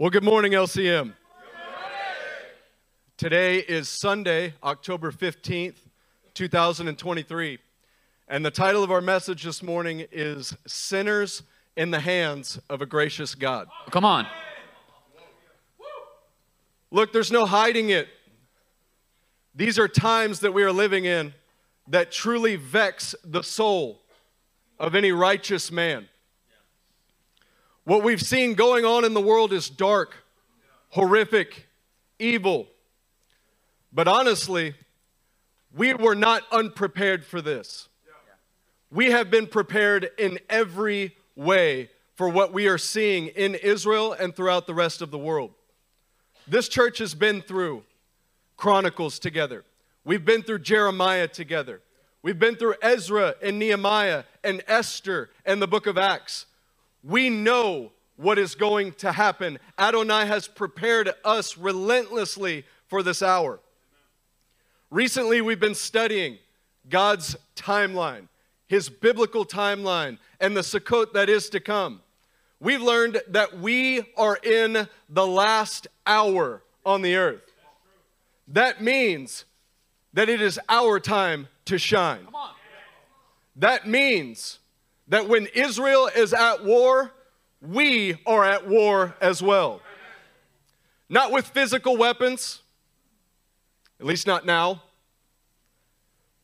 Well, good morning, LCM. Today is Sunday, October 15th, 2023. And the title of our message this morning is Sinners in the Hands of a Gracious God. Come on. Look, there's no hiding it. These are times that we are living in that truly vex the soul of any righteous man. What we've seen going on in the world is dark, horrific, evil. But honestly, we were not unprepared for this. We have been prepared in every way for what we are seeing in Israel and throughout the rest of the world. This church has been through Chronicles together. We've been through Jeremiah together. We've been through Ezra and Nehemiah and Esther and the book of Acts. We know what is going to happen. Adonai has prepared us relentlessly for this hour. Recently, we've been studying God's timeline, His biblical timeline, and the Sukkot that is to come. We've learned that we are in the last hour on the earth. That means that it is our time to shine. That means that when Israel is at war, we are at war as well. Not with physical weapons, at least not now,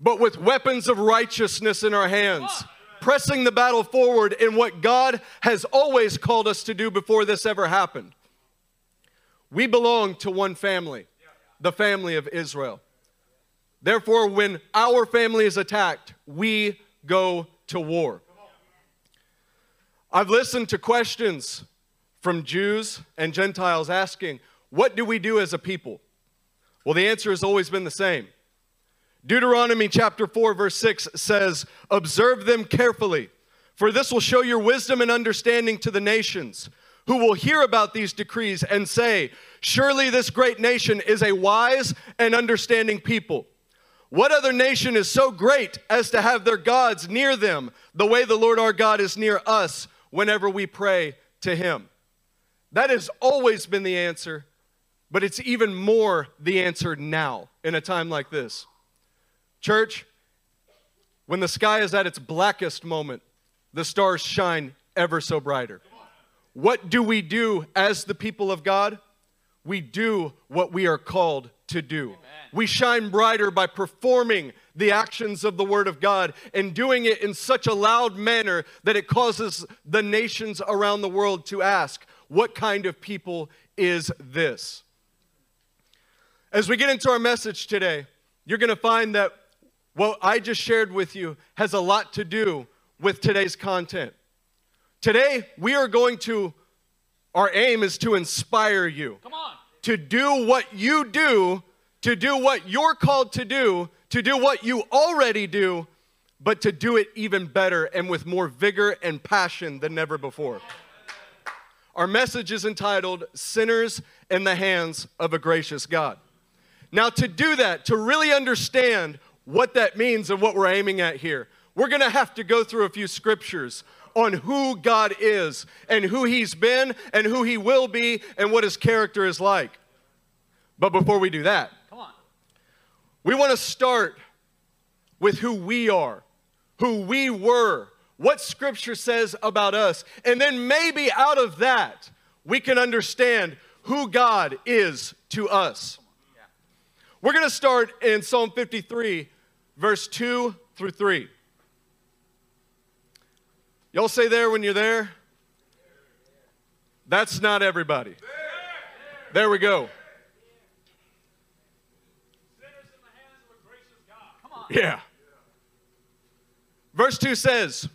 but with weapons of righteousness in our hands, pressing the battle forward in what God has always called us to do before this ever happened. We belong to one family, the family of Israel. Therefore, when our family is attacked, we go to war. I've listened to questions from Jews and Gentiles asking, What do we do as a people? Well, the answer has always been the same. Deuteronomy chapter 4, verse 6 says, Observe them carefully, for this will show your wisdom and understanding to the nations, who will hear about these decrees and say, Surely this great nation is a wise and understanding people. What other nation is so great as to have their gods near them the way the Lord our God is near us whenever we pray to Him? That has always been the answer, but it's even more the answer now in a time like this. Church, when the sky is at its blackest moment, the stars shine ever so brighter. What do we do as the people of God? We do what we are called to do. Amen. We shine brighter by performing the actions of the Word of God and doing it in such a loud manner that it causes the nations around the world to ask, What kind of people is this? As we get into our message today, you're going to find that what I just shared with you has a lot to do with today's content. Today, we are going to, our aim is to inspire you. Come on. To do what you do, to do what you're called to do, to do what you already do, but to do it even better and with more vigor and passion than never before. Our message is entitled Sinners in the Hands of a Gracious God. Now, to do that, to really understand what that means and what we're aiming at here, we're to have to go through a few scriptures on who God is and who He's been and who He will be and what His character is like. But before we do that. We want to start with who we are, who we were, what Scripture says about us, and then maybe out of that, we can understand who God is to us. We're going to start in Psalm 53, verse 2 through 3. Y'all say there when you're there? That's not everybody. There we go. Yeah. Verse 2 says,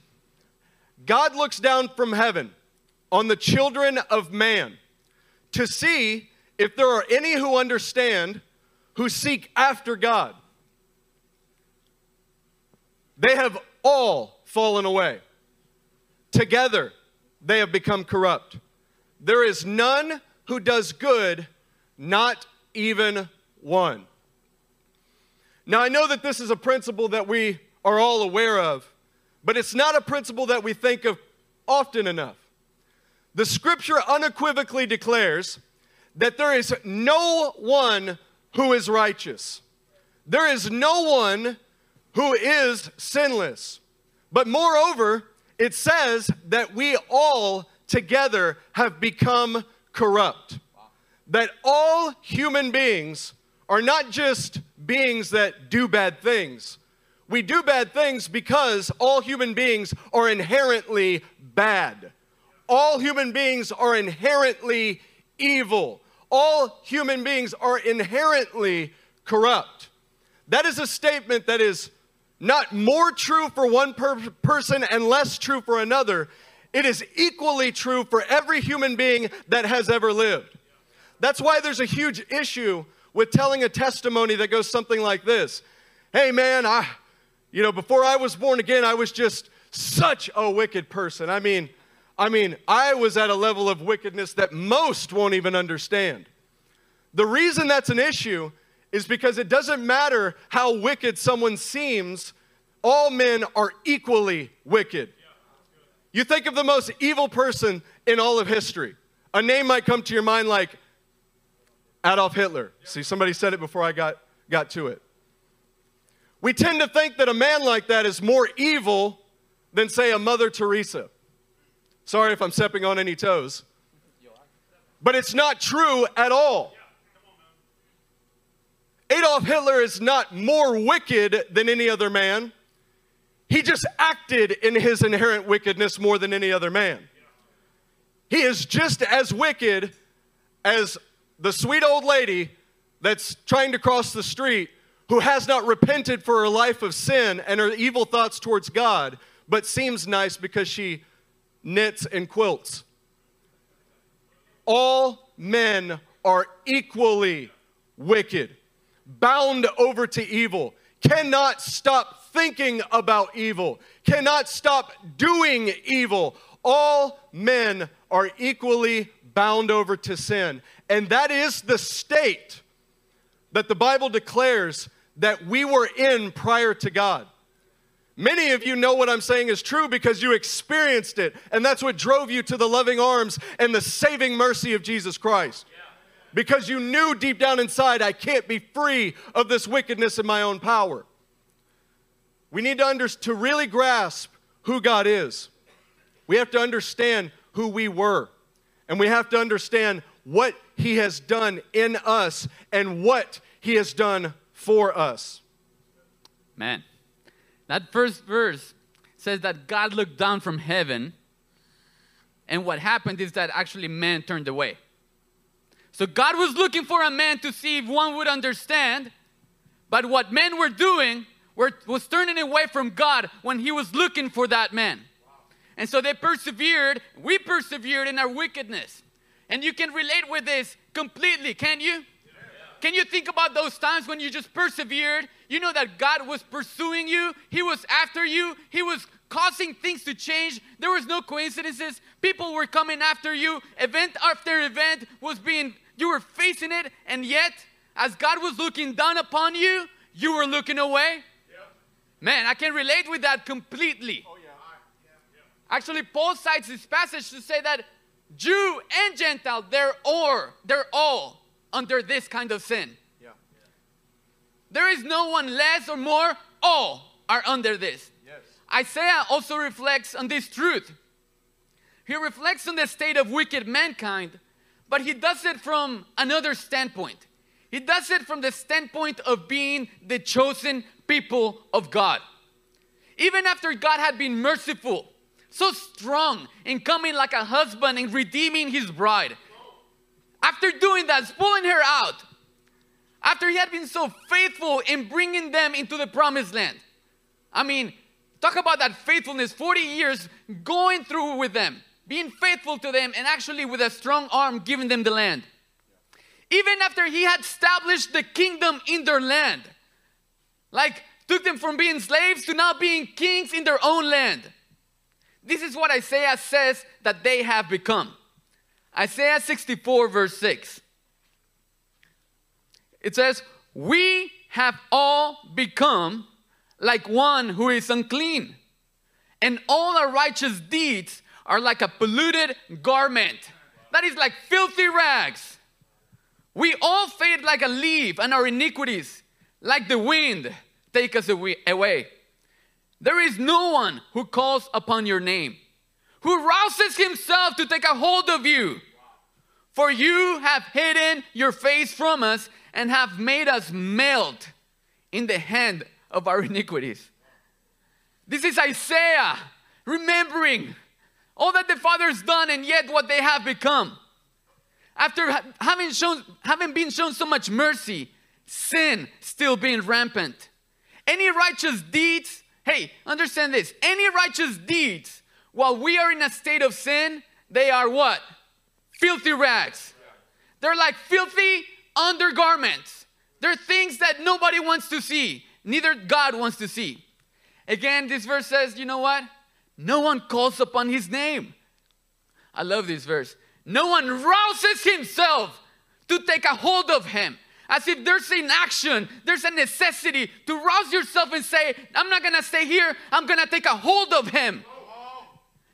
God looks down from heaven on the children of man to see if there are any who understand, who seek after God. They have all fallen away. Together, they have become corrupt. There is none who does good, not even one. Now, I know that this is a principle that we are all aware of, but it's not a principle that we think of often enough. the scripture unequivocally declares that there is no one who is righteous. There is no one who is sinless. But moreover, it says that we all together have become corrupt. That all human beings are not just beings that do bad things. We do bad things because all human beings are inherently bad. All human beings are inherently evil. All human beings are inherently corrupt. That is a statement that is not more true for one per- person and less true for another. It is equally true for every human being that has ever lived. That's why there's a huge issue with telling a testimony that goes something like this Hey, man, I, you know, before I was born again, I was just such a wicked person. I mean, I mean, I was at a level of wickedness that most won't even understand. The reason that's an issue is because it doesn't matter how wicked someone seems, all men are equally wicked. You think of the most evil person in all of history. A name might come to your mind like Adolf Hitler. See, somebody said it before I got, got to it. We tend to think that a man like that is more evil than, say, a Mother Teresa. Sorry if I'm stepping on any toes. But it's not true at all. Adolf Hitler is not more wicked than any other man. He just acted in his inherent wickedness more than any other man. He is just as wicked as the sweet old lady that's trying to cross the street who has not repented for her life of sin and her evil thoughts towards God, but seems nice because she knits and quilts. All men are equally wicked, bound over to evil, cannot stop thinking about evil, cannot stop doing evil. All men are equally bound over to sin. And that is the state that the Bible declares that we were in prior to God. Many of you know what I'm saying is true because you experienced it, and that's what drove you to the loving arms and the saving mercy of Jesus Christ. Because you knew deep down inside, I can't be free of this wickedness in my own power. We need to, under, to really grasp who God is. We have to understand who we were. And we have to understand what He has done in us and what He has done for us. Man, that first verse says that God looked down from heaven, and what happened is that actually man turned away. So God was looking for a man to see if one would understand, but what men were doing were, was turning away from God when He was looking for that man. And so they persevered. We persevered in our wickedness. And you can relate with this completely, can you? Can you think about those times when you just persevered? You know that God was pursuing you, He was after you, He was causing things to change. There was no coincidences. People were coming after you. Event after event was being, you were facing it, and yet, as God was looking down upon you, you were looking away. Man, I can relate with that completely. Oh, Actually, Paul cites this passage to say that Jew and Gentile, they're all, they're all under this kind of sin. Yeah. There is no one less or more, all are under this. Yes. Isaiah also reflects on this truth. He reflects on the state of wicked mankind, but he does it from another standpoint. He does it from the standpoint of being the chosen people of God. Even after God had been merciful, so strong in coming like a husband and redeeming his bride. After doing that, pulling her out, after he had been so faithful in bringing them into the promised land. I mean, talk about that faithfulness 40 years going through with them, being faithful to them, and actually with a strong arm giving them the land. Even after he had established the kingdom in their land, like took them from being slaves to now being kings in their own land. This is what Isaiah says that they have become. Isaiah 64, verse 6. It says, We have all become like one who is unclean, and all our righteous deeds are like a polluted garment. That is like filthy rags. We all fade like a leaf, and our iniquities, like the wind, take us away. There is no one who calls upon your name, who rouses himself to take a hold of you. For you have hidden your face from us and have made us melt in the hand of our iniquities. This is Isaiah remembering all that the Father's done and yet what they have become. After having, shown, having been shown so much mercy, sin still being rampant. Any righteous deeds, hey, understand this any righteous deeds, while we are in a state of sin, they are what? Filthy rags. They're like filthy undergarments. They're things that nobody wants to see, neither God wants to see. Again, this verse says, you know what? No one calls upon his name. I love this verse. No one rouses himself to take a hold of him. As if there's an action, there's a necessity to rouse yourself and say, I'm not gonna stay here, I'm gonna take a hold of him.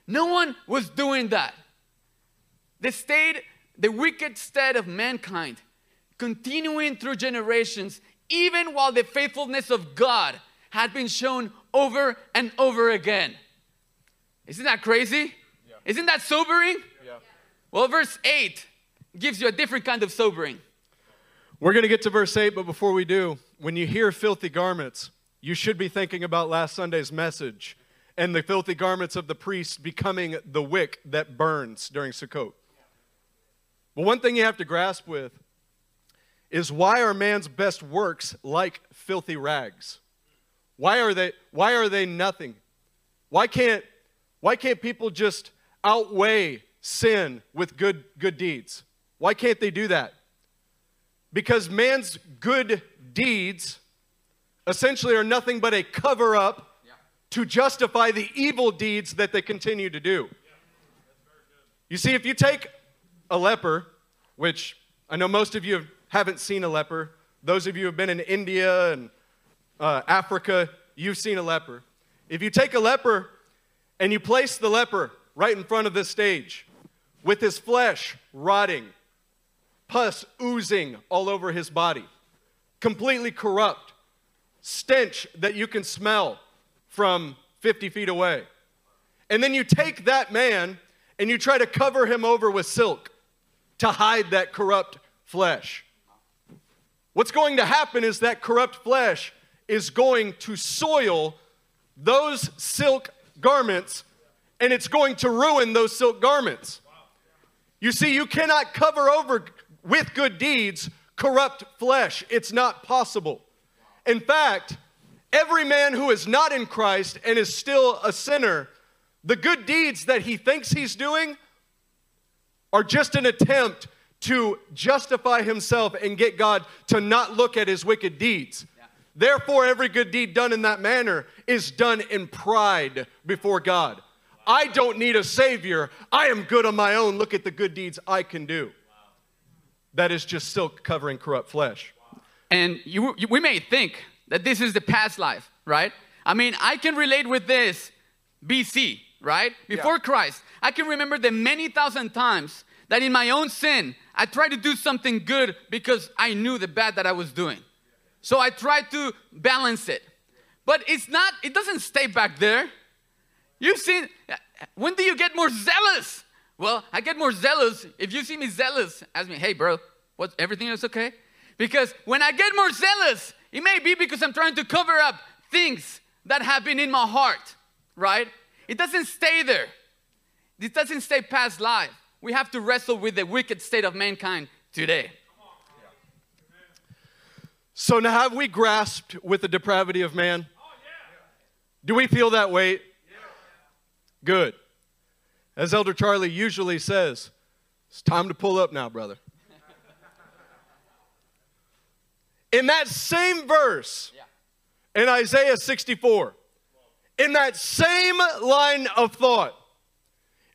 No one was doing that. The state, the wicked state of mankind, continuing through generations, even while the faithfulness of God had been shown over and over again. Isn't that crazy? Yeah. Isn't that sobering? Yeah. Well, verse 8 gives you a different kind of sobering. We're going to get to verse 8, but before we do, when you hear filthy garments, you should be thinking about last Sunday's message and the filthy garments of the priest becoming the wick that burns during Sukkot. But one thing you have to grasp with is why are man's best works like filthy rags? Why are they, why are they nothing? Why can't why can't people just outweigh sin with good, good deeds? Why can't they do that? Because man's good deeds essentially are nothing but a cover up yeah. to justify the evil deeds that they continue to do. Yeah. You see, if you take a leper, which I know most of you haven't seen a leper, those of you who have been in India and uh, Africa, you've seen a leper. If you take a leper and you place the leper right in front of this stage with his flesh rotting, pus oozing all over his body, completely corrupt, stench that you can smell from 50 feet away. And then you take that man and you try to cover him over with silk to hide that corrupt flesh. What's going to happen is that corrupt flesh is going to soil those silk garments and it's going to ruin those silk garments. You see, you cannot cover over with good deeds corrupt flesh. It's not possible. In fact, every man who is not in Christ and is still a sinner, the good deeds that he thinks he's doing are just an attempt to justify himself and get God to not look at his wicked deeds. Therefore, every good deed done in that manner is done in pride before God. I don't need a Savior. I am good on my own. Look at the good deeds I can do. That is just silk covering corrupt flesh. And you, you, we may think that this is the past life, right? I mean, I can relate with this BC, right? Before yeah. Christ. I can remember the many thousand times that in my own sin, I tried to do something good because I knew the bad that I was doing. So I tried to balance it. But it's not, it doesn't stay back there. You've seen, when do you get more zealous? Well, I get more zealous. If you see me zealous, ask me, hey, bro, what, everything is okay? Because when I get more zealous, it may be because I'm trying to cover up things that have been in my heart, right? It doesn't stay there. It doesn't stay past life. We have to wrestle with the wicked state of mankind today. So now have we grasped with the depravity of man? Oh, Do we feel that weight? Good. As Elder Charlie usually says, it's time to pull up now, brother. In that same verse, in Isaiah 64, in that same line of thought,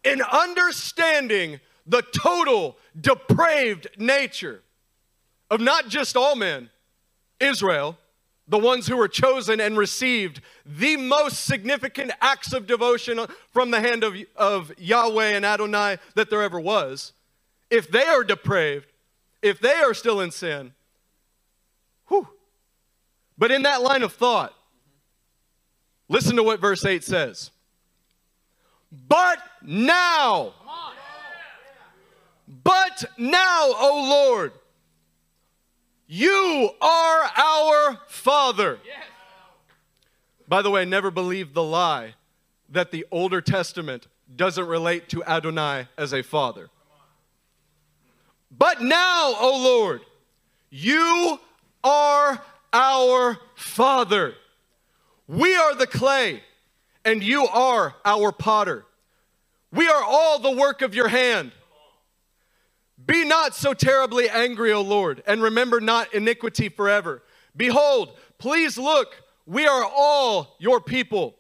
in understanding the total depraved nature of not just all men, Israel, the ones who were chosen and received the most significant acts of devotion from the hand of, of Yahweh and Adonai that there ever was, if they are depraved, if they are still in sin, whew. But in that line of thought, listen to what verse 8 says. But now, but now, O Lord, you are our Father. By the way, never believe the lie that the Older Testament doesn't relate to Adonai as a father. But now, O Lord, you are our Father. We are the clay, and you are our potter. We are all the work of your hand. Be not so terribly angry, O Lord, and remember not iniquity forever. Behold, please look, we are all your people.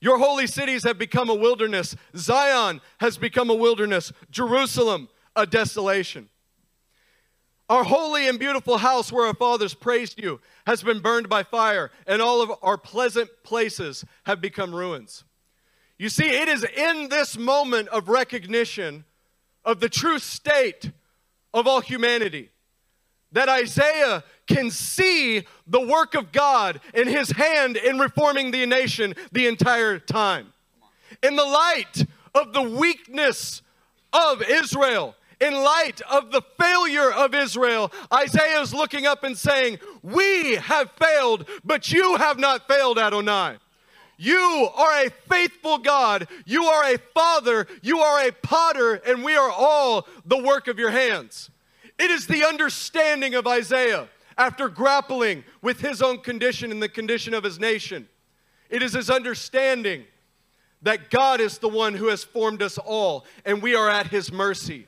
Your holy cities have become a wilderness. Zion has become a wilderness. Jerusalem, a desolation. Our holy and beautiful house where our fathers praised you has been burned by fire, and all of our pleasant places have become ruins. You see, it is in this moment of recognition of the true state of all humanity. That Isaiah can see the work of God in his hand in reforming the nation the entire time. In the light of the weakness of Israel, in light of the failure of Israel, Isaiah is looking up and saying, We have failed, but you have not failed, Adonai. You are a faithful God. You are a father. You are a potter, and we are all the work of your hands. It is the understanding of Isaiah after grappling with his own condition and the condition of his nation. It is his understanding that God is the one who has formed us all, and we are at his mercy.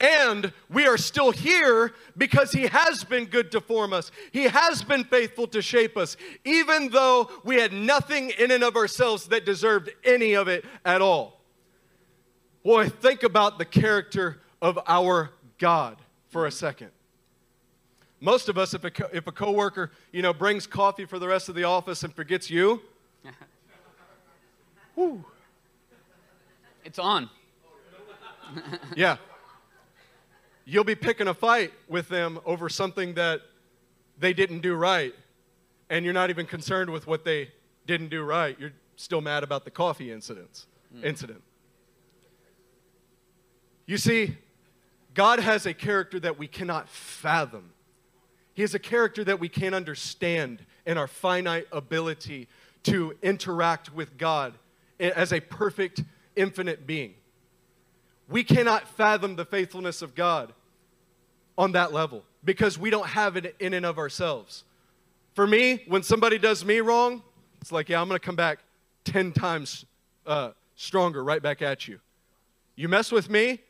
And we are still here because He has been good to form us. He has been faithful to shape us, even though we had nothing in and of ourselves that deserved any of it at all. Boy, think about the character of our God for a second. Most of us, if a, co- if a coworker, you know, brings coffee for the rest of the office and forgets you, whew, It's on. yeah, you'll be picking a fight with them over something that they didn't do right, and you're not even concerned with what they didn't do right. You're still mad about the coffee incidents, hmm. incident. You see, God has a character that we cannot fathom. He has a character that we can't understand in our finite ability to interact with God as a perfect, infinite being. We cannot fathom the faithfulness of God on that level because we don't have it in and of ourselves. For me, when somebody does me wrong, it's like, yeah, I'm going to come back 10 times uh, stronger right back at you. You mess with me,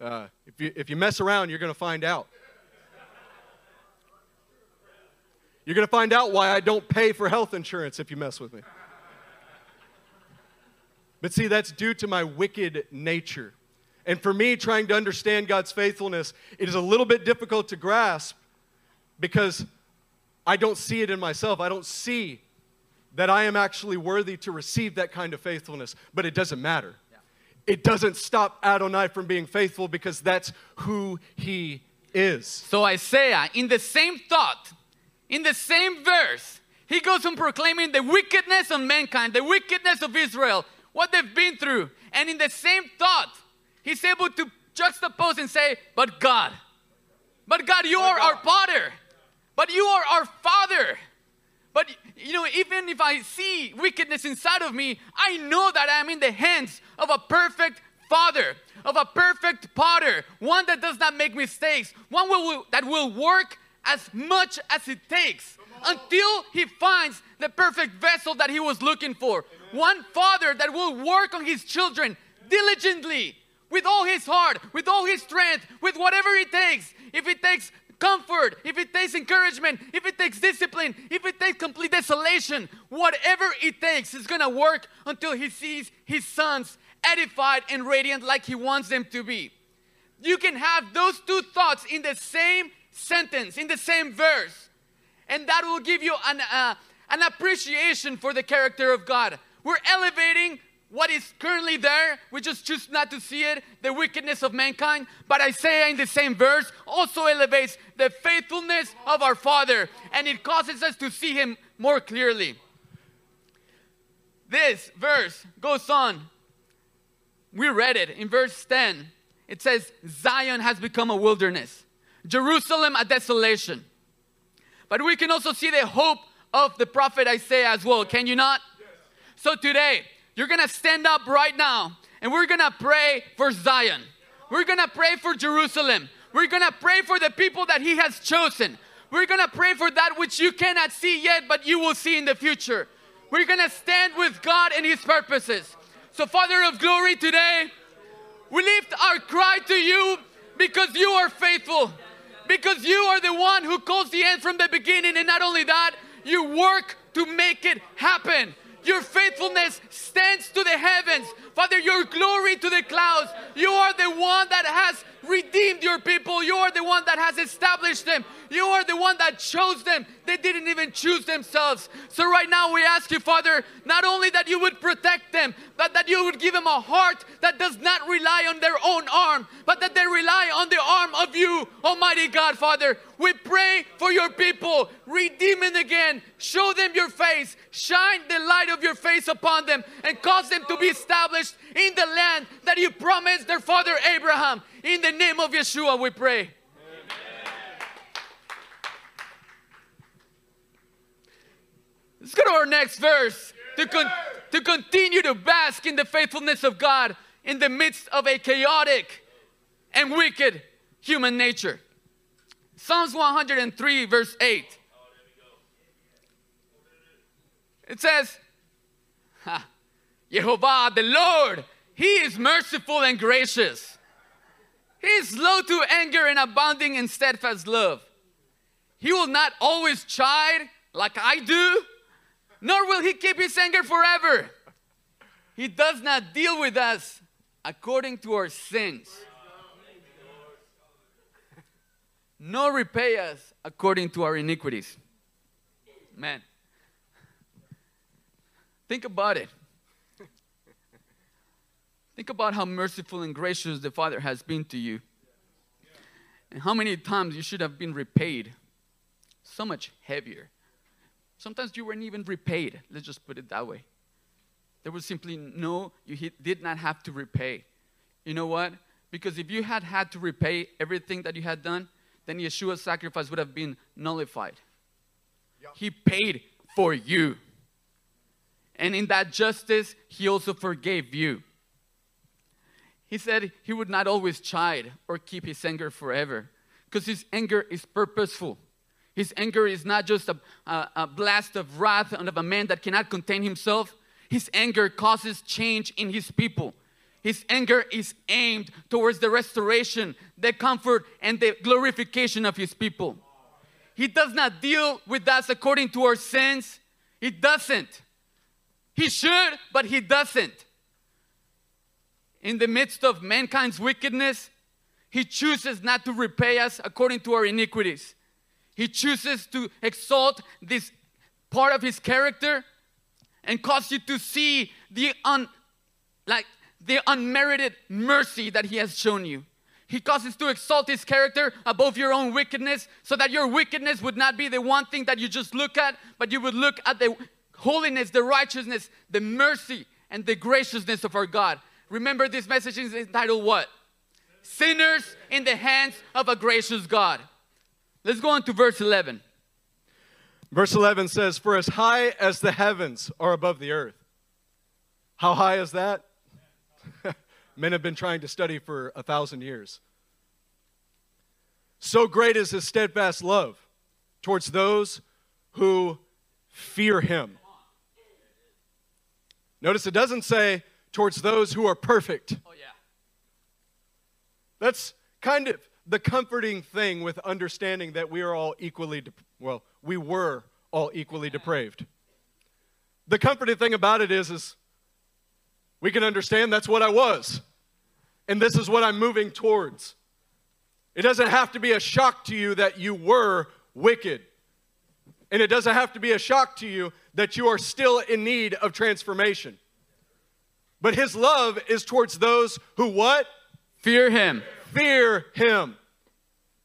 uh, if, you, if you mess around, you're going to find out. You're going to find out why I don't pay for health insurance if you mess with me. But see, that's due to my wicked nature. And for me, trying to understand God's faithfulness, it is a little bit difficult to grasp because I don't see it in myself. I don't see that I am actually worthy to receive that kind of faithfulness. But it doesn't matter. It doesn't stop Adonai from being faithful because that's who he is. So Isaiah, in the same thought, in the same verse, he goes on proclaiming the wickedness of mankind, the wickedness of Israel, what they've been through. And in the same thought, he's able to juxtapose and say, But God, but God, you are our potter, but you are our father. But you know, even if I see wickedness inside of me, I know that I am in the hands of a perfect father, of a perfect potter, one that does not make mistakes, one will, that will work as much as it takes until he finds the perfect vessel that he was looking for. One father that will work on his children diligently, with all his heart, with all his strength, with whatever it takes. If it takes comfort, if it takes encouragement, if it takes discipline, if it takes complete desolation, whatever it takes is gonna work until he sees his sons edified and radiant like he wants them to be. You can have those two thoughts in the same sentence, in the same verse. and that will give you an, uh, an appreciation for the character of God. We're elevating what is currently there. We just choose not to see it, the wickedness of mankind. But Isaiah, in the same verse, also elevates the faithfulness of our Father, and it causes us to see Him more clearly. This verse goes on. We read it in verse 10. It says, Zion has become a wilderness, Jerusalem a desolation. But we can also see the hope of the prophet Isaiah as well, can you not? Yes. So today, you're gonna stand up right now and we're gonna pray for Zion. We're gonna pray for Jerusalem. We're gonna pray for the people that He has chosen. We're gonna pray for that which you cannot see yet, but you will see in the future. We're gonna stand with God and His purposes. So, Father of glory, today we lift our cry to you because you are faithful, because you are the one who calls the end from the beginning, and not only that, you work to make it happen. Your faithfulness stands to the heavens. Father, your glory to the clouds. You are the one that has redeemed your people. You are the one that has established them. You are the one that chose them. They didn't even choose themselves. So, right now, we ask you, Father, not only that you would protect them, but that you would give them a heart that does not rely on their own arm, but that they rely on the arm of you, Almighty God, Father. We pray for your people. Redeem again. Show them your face. Shine the light of your face upon them and cause them to be established in the land that you promised their father Abraham. In the name of Yeshua, we pray. Let's go to our next verse to, con- to continue to bask in the faithfulness of God in the midst of a chaotic and wicked human nature. Psalms 103, verse 8. It says, Jehovah, the Lord, He is merciful and gracious he is slow to anger and abounding in steadfast love. He will not always chide like I do, nor will he keep his anger forever. He does not deal with us according to our sins, nor repay us according to our iniquities. Man, think about it. Think about how merciful and gracious the Father has been to you. And how many times you should have been repaid so much heavier. Sometimes you weren't even repaid. Let's just put it that way. There was simply no, you did not have to repay. You know what? Because if you had had to repay everything that you had done, then Yeshua's sacrifice would have been nullified. He paid for you. And in that justice, He also forgave you. He said he would not always chide or keep his anger forever because his anger is purposeful. His anger is not just a, a, a, blast of wrath of a man that cannot contain himself. His anger causes change in his people. His anger is aimed towards the restoration, the comfort, and the glorification of his people. He does not deal with us according to our sins. He doesn't. He should, but he doesn't in the midst of mankind's wickedness, He chooses not to repay us according to our iniquities. He chooses to exalt this part of His character and cause you to see the un, like the unmerited mercy that He has shown you. He causes to exalt His character above your own wickedness, so that your wickedness would not be the one thing that you just look at, but you would look at the holiness, the righteousness, the mercy, and the graciousness of our God. Remember, this message is entitled what? Sinners in the hands of a gracious God. Let's go on to verse 11. Verse 11 says, For as high as the heavens are above the earth. How high is that? Men have been trying to study for a thousand years. So great is his steadfast love towards those who fear him. Notice it doesn't say towards those who are perfect. Oh, yeah. That's kind of the comforting thing with understanding that we are all equally, de- well, we were all equally depraved. The comforting thing about it is, is we can understand that's what I was. And this is what I'm moving towards. It doesn't have to be a shock to you that you were wicked. And it doesn't have to be a shock to you that you are still in need of transformation. But his love is towards those who what? Fear him. Fear him.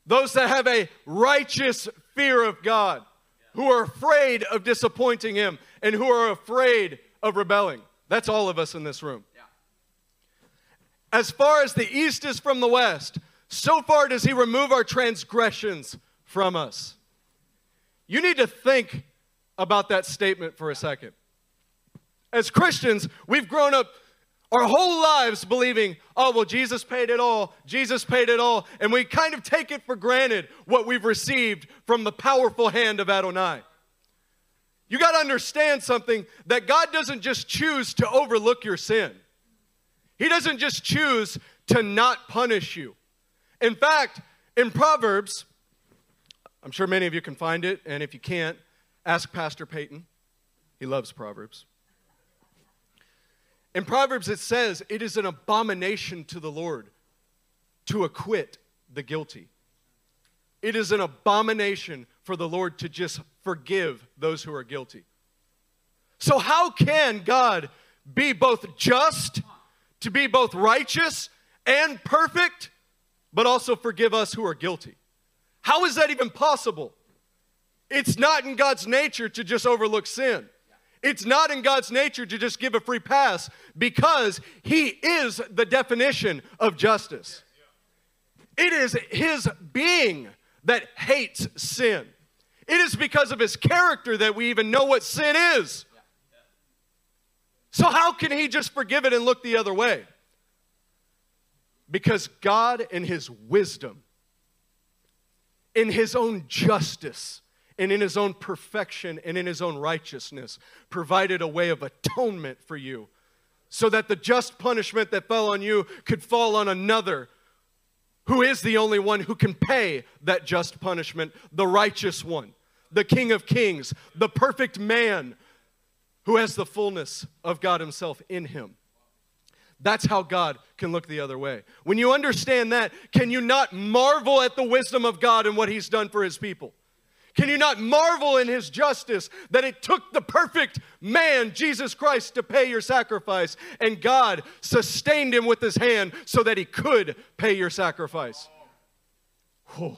Those that have a righteous fear of God, who are afraid of disappointing him, and who are afraid of rebelling. That's all of us in this room. As far as the east is from the west, so far does he remove our transgressions from us. You need to think about that statement for a second. As Christians, we've grown up our whole lives believing, oh, well, Jesus paid it all, Jesus paid it all, and we kind of take it for granted what we've received from the powerful hand of Adonai. You got to understand something that God doesn't just choose to overlook your sin. He doesn't just choose to not punish you. In fact, in Proverbs, I'm sure many of you can find it, and if you can't, ask Pastor Peyton. He loves Proverbs. In Proverbs, it says, It is an abomination to the Lord to acquit the guilty. It is an abomination for the Lord to just forgive those who are guilty. So, how can God be both just, to be both righteous and perfect, but also forgive us who are guilty? How is that even possible? It's not in God's nature to just overlook sin. It's not in God's nature to just give a free pass because He is the definition of justice. It is His being that hates sin. It is because of His character that we even know what sin is. So, how can He just forgive it and look the other way? Because God, in His wisdom, in His own justice, and in his own perfection and in his own righteousness provided a way of atonement for you so that the just punishment that fell on you could fall on another who is the only one who can pay that just punishment, the righteous one, the King of Kings, the perfect man who has the fullness of God Himself in him. That's how God can look the other way. When you understand that, can you not marvel at the wisdom of God and what He's done for His people? Can you not marvel in his justice that it took the perfect man, Jesus Christ, to pay your sacrifice, and God sustained him with his hand so that he could pay your sacrifice? Oh,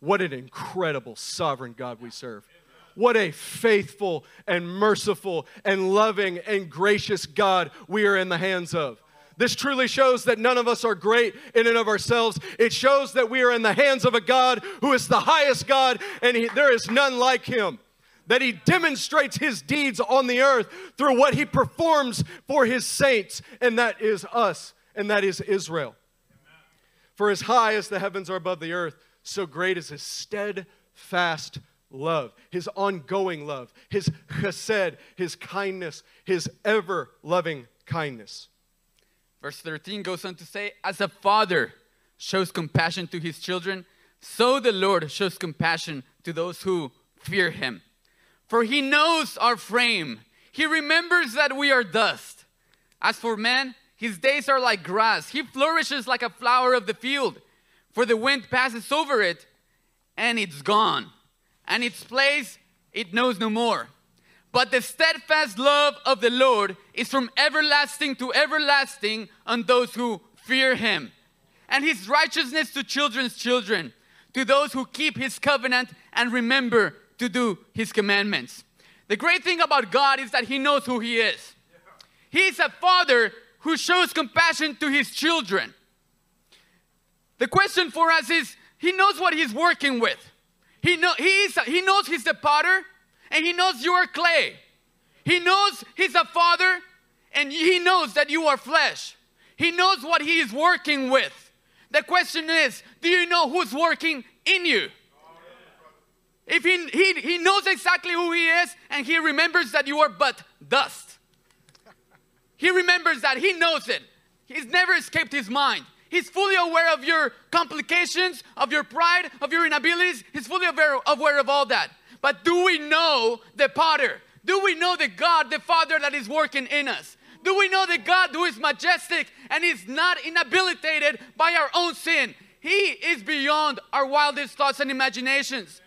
what an incredible sovereign God we serve. What a faithful and merciful and loving and gracious God we are in the hands of. This truly shows that none of us are great in and of ourselves. It shows that we are in the hands of a God who is the highest God and he, there is none like him. That he demonstrates his deeds on the earth through what he performs for his saints, and that is us, and that is Israel. For as high as the heavens are above the earth, so great is his steadfast love, his ongoing love, his chesed, his kindness, his ever loving kindness. Verse 13 goes on to say, As a father shows compassion to his children, so the Lord shows compassion to those who fear him. For he knows our frame, he remembers that we are dust. As for man, his days are like grass, he flourishes like a flower of the field. For the wind passes over it, and it's gone, and its place it knows no more. But the steadfast love of the Lord is from everlasting to everlasting on those who fear him, and his righteousness to children's children, to those who keep his covenant and remember to do his commandments. The great thing about God is that he knows who he is. He is a father who shows compassion to his children. The question for us is he knows what he's working with. He, know, he, is, he knows he's the potter and He knows you are clay. He knows He's a father and He knows that you are flesh. He knows what He is working with. The question is do you know who's working in you? If he, he, he knows exactly who he is and he remembers that you are but dust. He remembers that, he knows it. He's never escaped his mind. He's fully aware of your complications, of your pride, of your inabilities. He's fully aware, aware of all that. But do we know the potter? Do we know the God, the Father that is working in us? Do we know the God who is majestic and is not inhabilitated by our own sin? He is beyond our wildest thoughts and imaginations.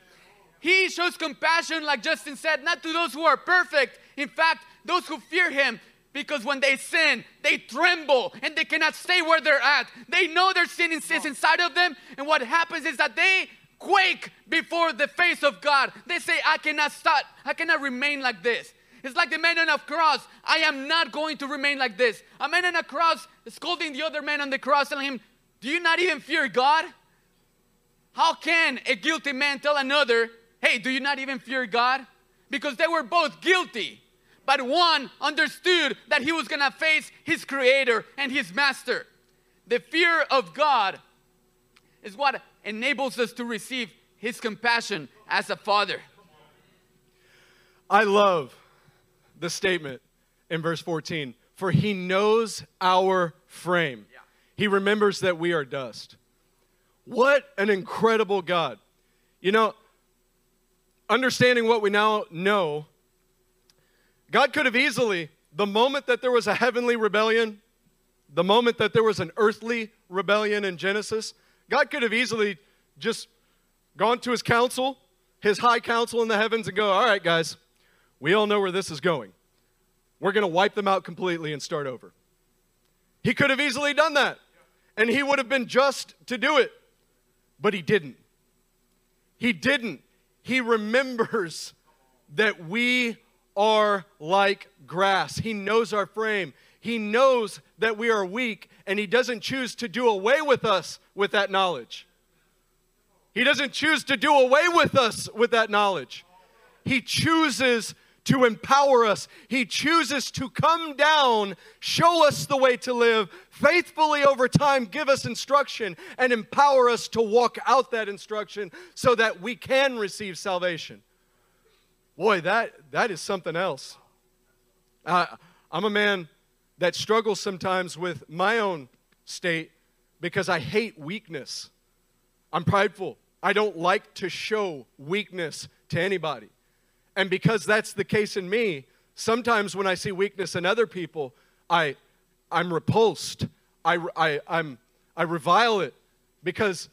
He shows compassion, like Justin said, not to those who are perfect. In fact, those who fear Him, because when they sin, they tremble and they cannot stay where they're at. They know their sin is inside of them, and what happens is that they quake before the face of God. They say, I cannot stop, I cannot remain like this. It's like the man on a cross. I am not going to remain like this. A man on a cross scolding the other man on the cross, telling him, Do you not even fear God? How can a guilty man tell another, Hey, do you not even fear God? Because they were both guilty. But one understood that he was gonna face his creator and his master. The fear of God is what enables us to receive his compassion as a father. I love the statement in verse 14 for he knows our frame. He remembers that we are dust. What an incredible God. You know, understanding what we now know, God could have easily, the moment that there was a heavenly rebellion, the moment that there was an earthly rebellion in Genesis, God could have easily just gone to his council, his high council in the heavens, and go, All right, guys, we all know where this is going. We're going to wipe them out completely and start over. He could have easily done that, and he would have been just to do it, but he didn't. He didn't. He remembers that we are like grass. He knows our frame. He knows that we are weak, and He doesn't choose to do away with us with that knowledge. He doesn't choose to do away with us with that knowledge. He chooses to empower us. He chooses to come down, show us the way to live, faithfully over time give us instruction, and empower us to walk out that instruction so that we can receive salvation. Boy, that, that is something else. Uh, I'm a man that struggles sometimes with my own state because I hate weakness. I'm prideful. I don't like to show weakness to anybody. And because that's the case in me, sometimes when I see weakness in other people, I, I'm repulsed. I, I, I'm, I revile it because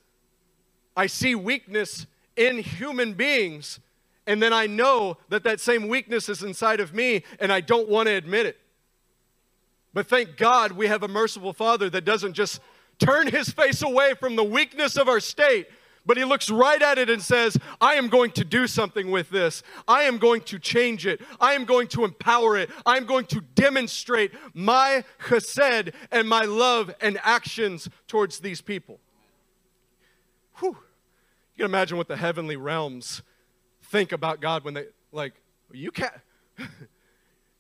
I see weakness in human beings, and then I know that that same weakness is inside of me, and I don't want to admit it. But thank God we have a merciful Father that doesn't just turn his face away from the weakness of our state, but he looks right at it and says, I am going to do something with this. I am going to change it. I am going to empower it. I am going to demonstrate my chesed and my love and actions towards these people. Whew. You can imagine what the heavenly realms think about God when they, like, you can't.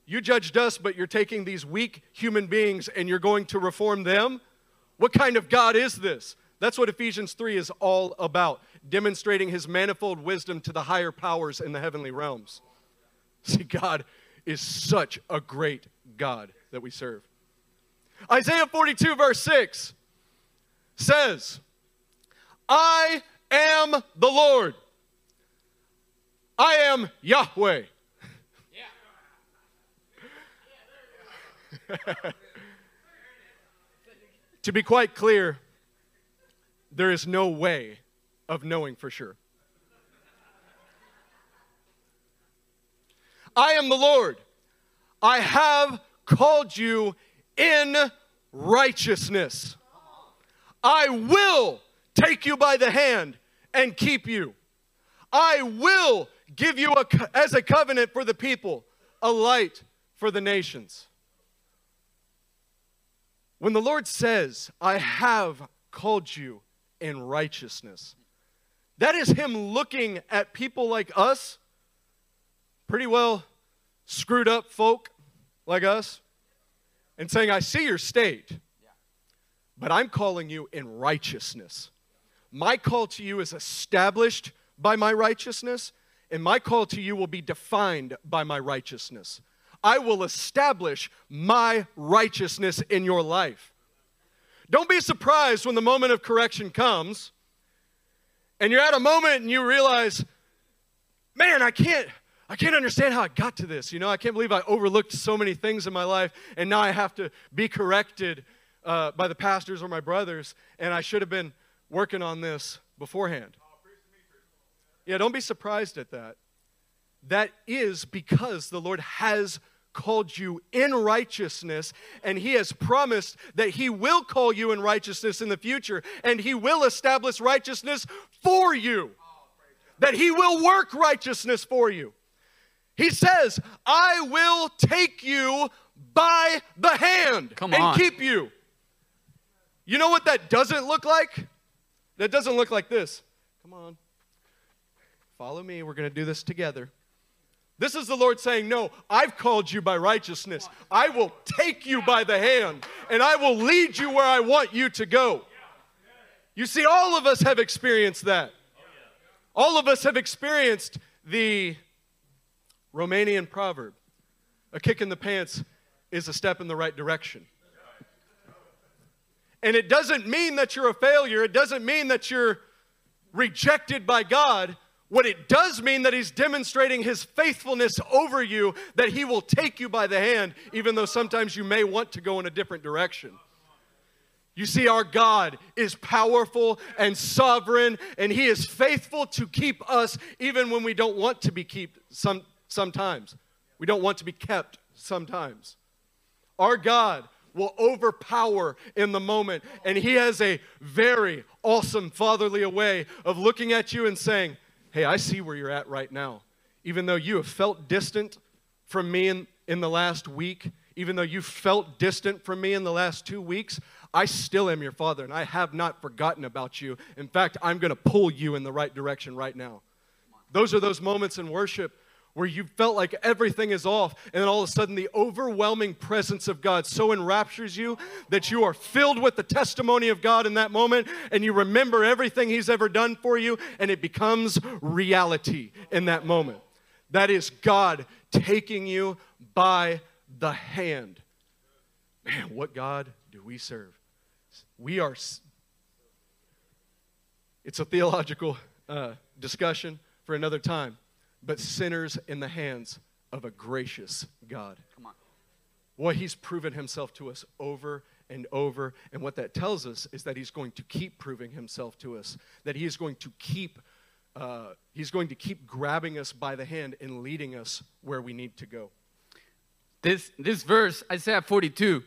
You judged us, but you're taking these weak human beings and you're going to reform them? What kind of God is this? That's what Ephesians 3 is all about, demonstrating his manifold wisdom to the higher powers in the heavenly realms. See, God is such a great God that we serve. Isaiah 42, verse 6 says, I am the Lord. I am Yahweh. To be quite clear, there is no way of knowing for sure. I am the Lord. I have called you in righteousness. I will take you by the hand and keep you. I will give you a, as a covenant for the people, a light for the nations. When the Lord says, I have called you in righteousness. That is Him looking at people like us, pretty well screwed up folk like us, and saying, I see your state, but I'm calling you in righteousness. My call to you is established by my righteousness, and my call to you will be defined by my righteousness. I will establish my righteousness in your life. Don't be surprised when the moment of correction comes and you're at a moment and you realize, man, I can't. I can't understand how I got to this. You know, I can't believe I overlooked so many things in my life, and now I have to be corrected uh, by the pastors or my brothers, and I should have been working on this beforehand. Yeah, don't be surprised at that. That is because the Lord has called you in righteousness, and He has promised that He will call you in righteousness in the future, and He will establish righteousness for you. That He will work righteousness for you. He says, I will take you by the hand Come and on. keep you. You know what that doesn't look like? That doesn't look like this. Come on. Follow me. We're going to do this together. This is the Lord saying, No, I've called you by righteousness. I will take you by the hand and I will lead you where I want you to go. You see, all of us have experienced that. All of us have experienced the Romanian proverb a kick in the pants is a step in the right direction. And it doesn't mean that you're a failure, it doesn't mean that you're rejected by God. What it does mean that he's demonstrating his faithfulness over you, that he will take you by the hand, even though sometimes you may want to go in a different direction. You see, our God is powerful and sovereign, and He is faithful to keep us even when we don't want to be kept some, sometimes. We don't want to be kept sometimes. Our God will overpower in the moment, and He has a very awesome fatherly way of looking at you and saying, Hey, I see where you're at right now. Even though you have felt distant from me in, in the last week, even though you felt distant from me in the last two weeks, I still am your father and I have not forgotten about you. In fact, I'm going to pull you in the right direction right now. Those are those moments in worship where you felt like everything is off, and then all of a sudden the overwhelming presence of God so enraptures you that you are filled with the testimony of God in that moment, and you remember everything He's ever done for you, and it becomes reality in that moment. That is God taking you by the hand. Man, what God do we serve? We are, it's a theological uh, discussion for another time, but sinners in the hands of a gracious God. Come on. What he's proven himself to us over and over. And what that tells us is that he's going to keep proving himself to us, that he is going to keep. Uh, he's going to keep grabbing us by the hand and leading us where we need to go. This, this verse, Isaiah 42,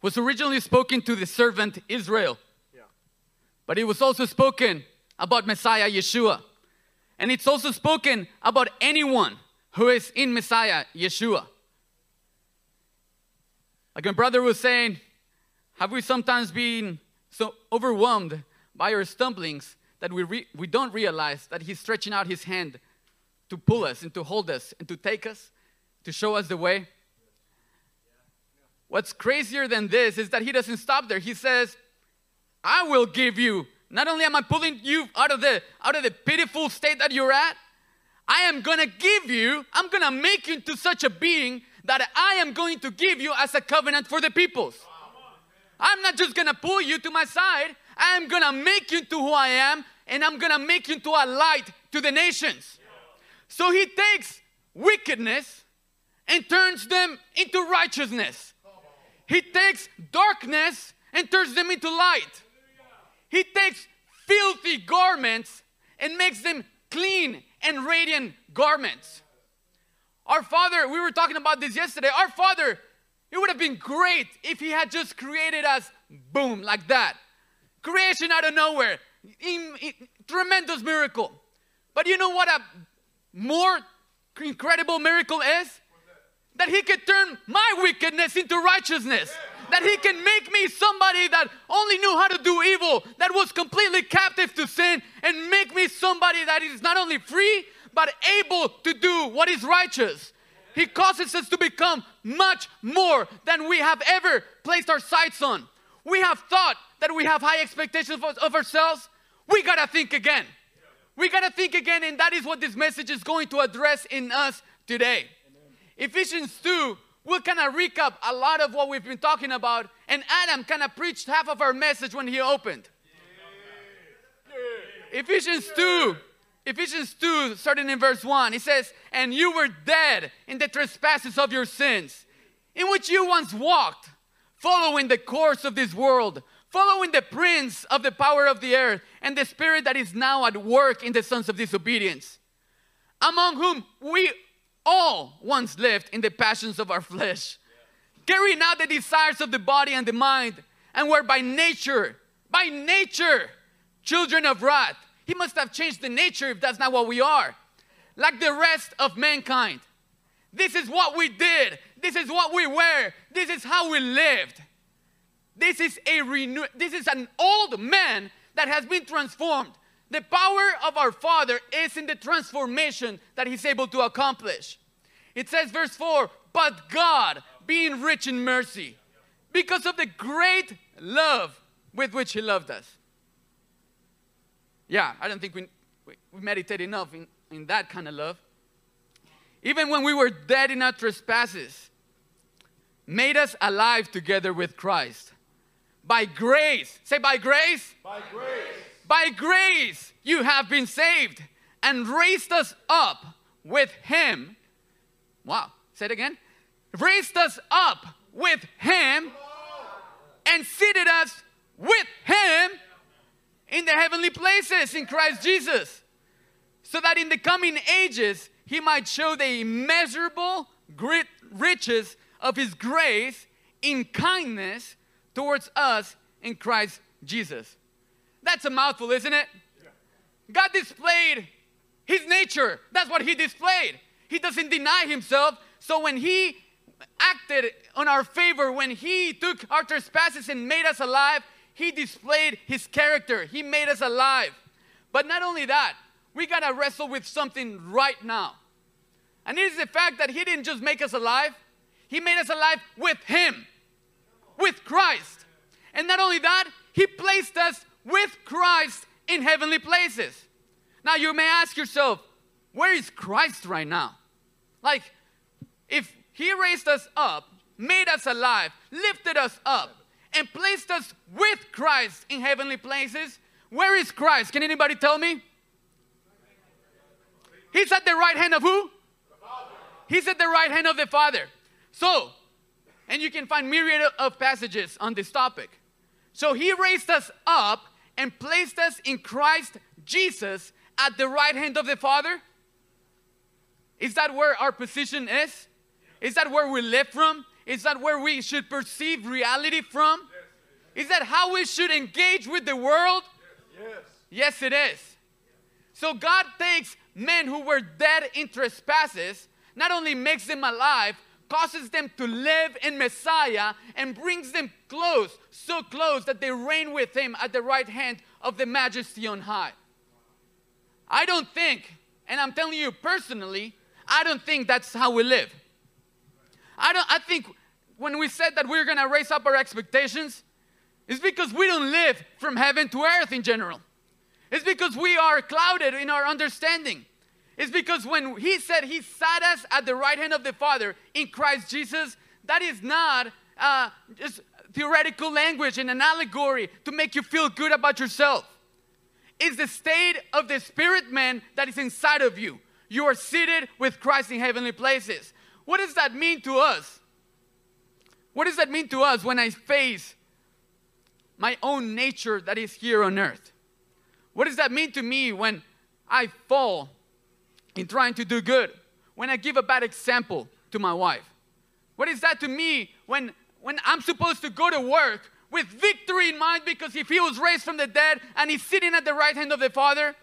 was originally spoken to the servant Israel, Yeah. but it was also spoken about Messiah Yeshua. And it's also spoken about anyone who is in Messiah Yeshua. Like my brother was saying, have we sometimes been so overwhelmed by our stumblings that we, re- we don't realize that He's stretching out His hand to pull us and to hold us and to take us, to show us the way? What's crazier than this is that He doesn't stop there. He says, I will give you. Not only am I pulling you out of the out of the pitiful state that you're at, I am gonna give you, I'm gonna make you into such a being that I am going to give you as a covenant for the peoples. I'm not just gonna pull you to my side, I am gonna make you to who I am, and I'm gonna make you into a light to the nations. So he takes wickedness and turns them into righteousness. He takes darkness and turns them into light. He takes filthy garments and makes them clean and radiant garments. Our Father, we were talking about this yesterday. Our Father, it would have been great if He had just created us, boom, like that. Creation out of nowhere. In- in- tremendous miracle. But you know what a more incredible miracle is? That He could turn my wickedness into righteousness. That He can make me somebody that only knew how to do evil, that was completely captive to sin, and make me somebody that is not only free, but able to do what is righteous. He causes us to become much more than we have ever placed our sights on. We have thought that we have high expectations of, ourselves. We gotta think again. We gotta think again, and that is what this message is going to address in us today. Ephesians 2 will kind of recap a lot of what we've been talking about, and Adam kind of preached half of our message when he opened. Ephesians 2, Ephesians 2, starting in verse 1, it says, And you were dead in the trespasses of your sins, in which you once walked, following the course of this world, following the prince of the power of the earth, and the spirit that is now at work in the sons of disobedience, among whom we all once lived in the passions of our flesh, carrying out the desires of the body and the mind, and were by nature, by nature, children of wrath. He must have changed the nature if that's not what we are. Like the rest of mankind. This is what we did. This is what we were. This is how we lived. This is a renew this is an old man that has been transformed. The power of our Father is in the transformation that he's able to accomplish. It says verse 4, but God, being rich in mercy, because of the great love with which he loved us. Yeah, I don't think we, we, we meditate enough in, in that kind of love. Even when we were dead in our trespasses, made us alive together with Christ. By grace, say by grace. By grace. By grace you have been saved and raised us up with him. Wow, say it again. Raised us up with him and seated us with him in the heavenly places in Christ Jesus, so that in the coming ages he might show the immeasurable great riches of his grace in kindness towards us in Christ Jesus. That's a mouthful, isn't it? God displayed his nature. That's what he displayed. He doesn't deny himself. So when he acted on our favor, when he took our trespasses and made us alive, he displayed his character. He made us alive. But not only that, we got to wrestle with something right now. And it is the fact that he didn't just make us alive, he made us alive with him, with Christ. And not only that, he placed us with Christ in heavenly places. Now you may ask yourself, where is Christ right now? Like, if he raised us up, made us alive, lifted us up, and placed us with Christ in heavenly places, where is Christ? Can anybody tell me? He's at the right hand of who? He's at the right hand of the Father. So, and you can find myriad of passages on this topic. So he raised us up and placed us in Christ Jesus at the right hand of the Father. Is that where our position is? Is that where we live from? Is that where we should perceive reality from? Is that how we should engage with the world? Yes. It is. So God takes men who were dead in trespasses, not only makes them alive, causes them to live in Messiah, and brings them close, so close that they reign with Him at the right hand of the majesty on high. I don't think, and I'm telling you personally, I don't think that's how we live. I don't I think when we said that we're gonna raise up our expectations, it's because we don't live from heaven to earth in general. It's because we are clouded in our understanding. It's because when he said he sat us at the right hand of the Father in Christ Jesus, that is not uh, just theoretical language and an allegory to make you feel good about yourself. It's the state of the spirit man that is inside of you. You are seated with Christ in heavenly places. What does that mean to us? What does that mean to us when I face my own nature that is here on earth? What does that mean to me when I fall in trying to do good? When I give a bad example to my wife? What is that to me when, when I'm supposed to go to work with victory in mind because if he was raised from the dead and he's sitting at the right hand of the Father,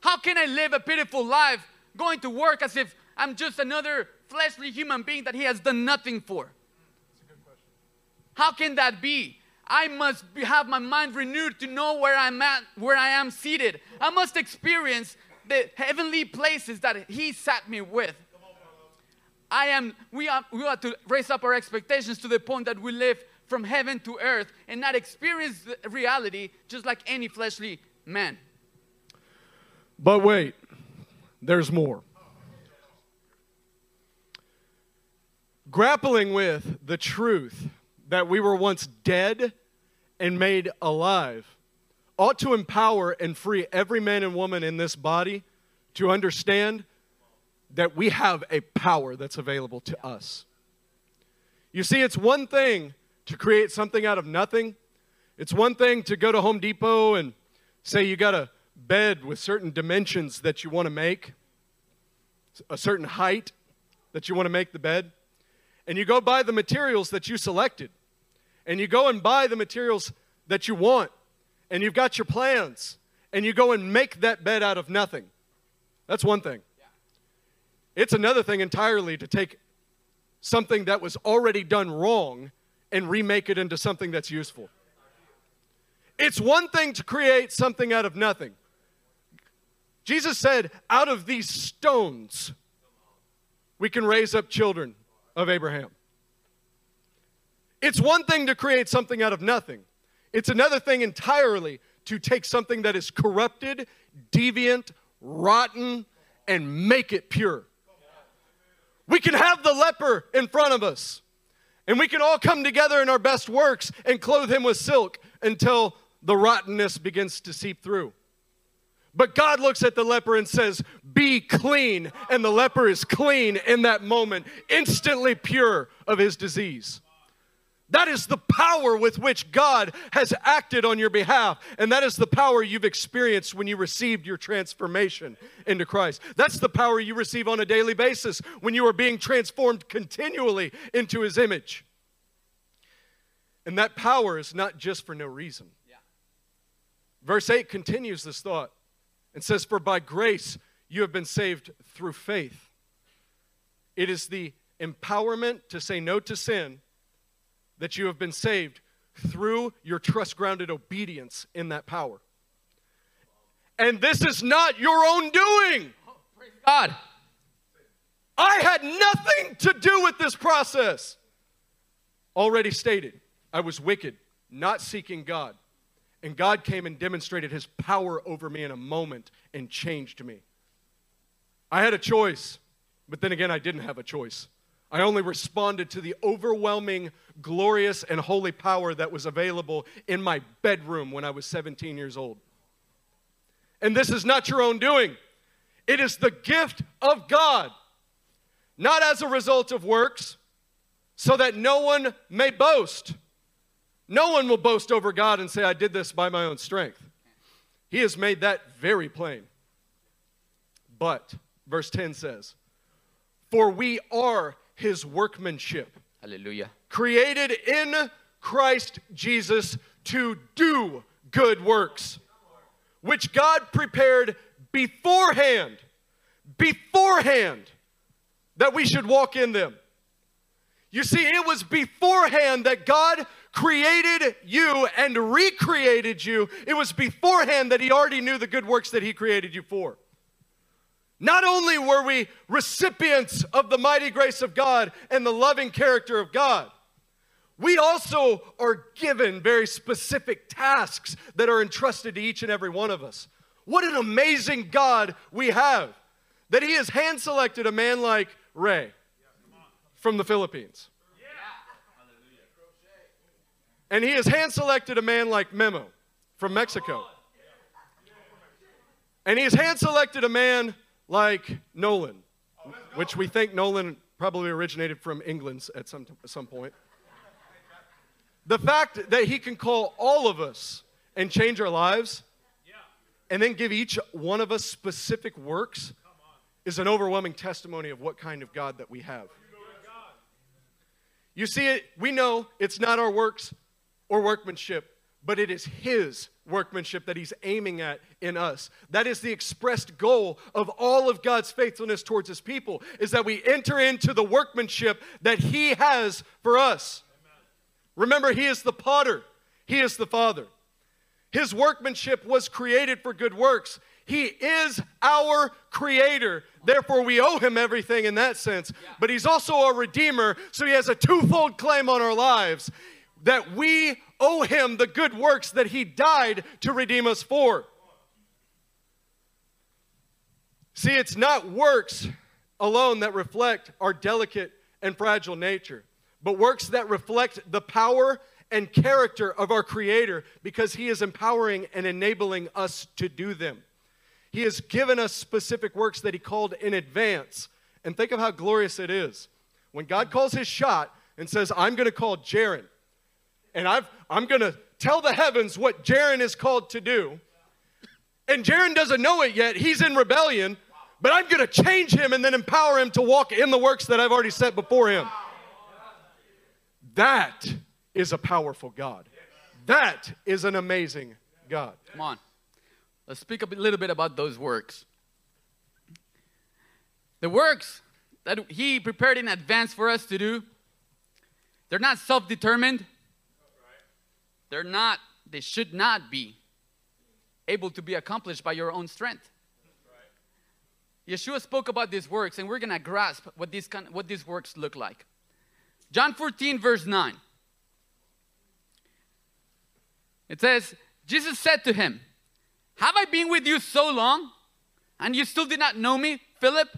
how can I live a pitiful life going to work as if I'm just another fleshly human being that he has done nothing for? How can that be? I must have my mind renewed to know where I'm at, where I am seated. I must experience the heavenly places that He sat me with. I am. We are. We ought to raise up our expectations to the point that we live from heaven to earth and not experience reality just like any fleshly man. But wait, there's more. Grappling with the truth that we were once dead and made alive ought to empower and free every man and woman in this body to understand that we have a power that's available to us. You see, it's one thing to create something out of nothing. It's one thing to go to Home Depot and say you got a bed with certain dimensions that you want to make, a certain height that you want to make the bed, and you go buy the materials that you selected, and you go and buy the materials that you want, and you've got your plans, and you go and make that bed out of nothing. That's one thing. It's another thing entirely to take something that was already done wrong and remake it into something that's useful. It's one thing to create something out of nothing. Jesus said, out of these stones, we can raise up children of Abraham. It's one thing to create something out of nothing, it's another thing entirely to take something that is corrupted, deviant, rotten, and make it pure. We can have the leper in front of us, and we can all come together in our best works and clothe him with silk until the rottenness begins to seep through. But God looks at the leper and says, Be clean. And the leper is clean in that moment, instantly pure of his disease. That is the power with which God has acted on your behalf. And that is the power you've experienced when you received your transformation into Christ. That's the power you receive on a daily basis when you are being transformed continually into His image. And that power is not just for no reason. Yeah. Verse 8 continues this thought and says, For by grace you have been saved through faith. It is the empowerment to say no to sin that you have been saved through your trust grounded obedience in that power. And this is not your own doing. Oh, praise God. I had nothing to do with this process. Already stated, I was wicked, not seeking God. And God came and demonstrated his power over me in a moment and changed me. I had a choice, but then again, I didn't have a choice. I only responded to the overwhelming, glorious, and holy power that was available in my bedroom when I was 17 years old. And this is not your own doing, it is the gift of God, not as a result of works, so that no one may boast. No one will boast over God and say, I did this by my own strength. He has made that very plain. But, verse 10 says, For we are his workmanship. Hallelujah. Created in Christ Jesus to do good works, which God prepared beforehand, beforehand, that we should walk in them. You see, it was beforehand that God created you and recreated you. It was beforehand that He already knew the good works that He created you for. Not only were we recipients of the mighty grace of God and the loving character of God, we also are given very specific tasks that are entrusted to each and every one of us. What an amazing God we have that He has hand selected a man like Ray from the Philippines. And He has hand selected a man like Memo from Mexico. And He has hand selected a man like Nolan, which we think Nolan probably originated from England at some, some point. The fact that he can call all of us and change our lives and then give each one of us specific works is an overwhelming testimony of what kind of God that we have. You see it, we know it's not our works or workmanship, but it is His workmanship that He's aiming at in us. That is the expressed goal of all of God's faithfulness towards His people, is that we enter into the workmanship that He has for us. Amen. Remember, He is the potter, He is the Father. His workmanship was created for good works. He is our creator. Therefore, we owe him everything in that sense. But he's also a redeemer, so he has a twofold claim on our lives that we owe him the good works that he died to redeem us for. See, it's not works alone that reflect our delicate and fragile nature, but works that reflect the power and character of our Creator because He is empowering and enabling us to do them. He has given us specific works that He called in advance. And think of how glorious it is. When God calls His shot and says, I'm going to call Jaron, and I've, I'm going to tell the heavens what Jaron is called to do. And Jaron doesn't know it yet. He's in rebellion, but I'm going to change him and then empower him to walk in the works that I've already set before him. That is a powerful God. That is an amazing God. Come on. Let's speak a little bit about those works. The works that He prepared in advance for us to do, they're not self determined. They're not, they should not be able to be accomplished by your own strength. Yeshua spoke about these works, and we're going to grasp what these, kind, what these works look like. John 14, verse 9. It says, Jesus said to him, Have I been with you so long, and you still did not know me, Philip?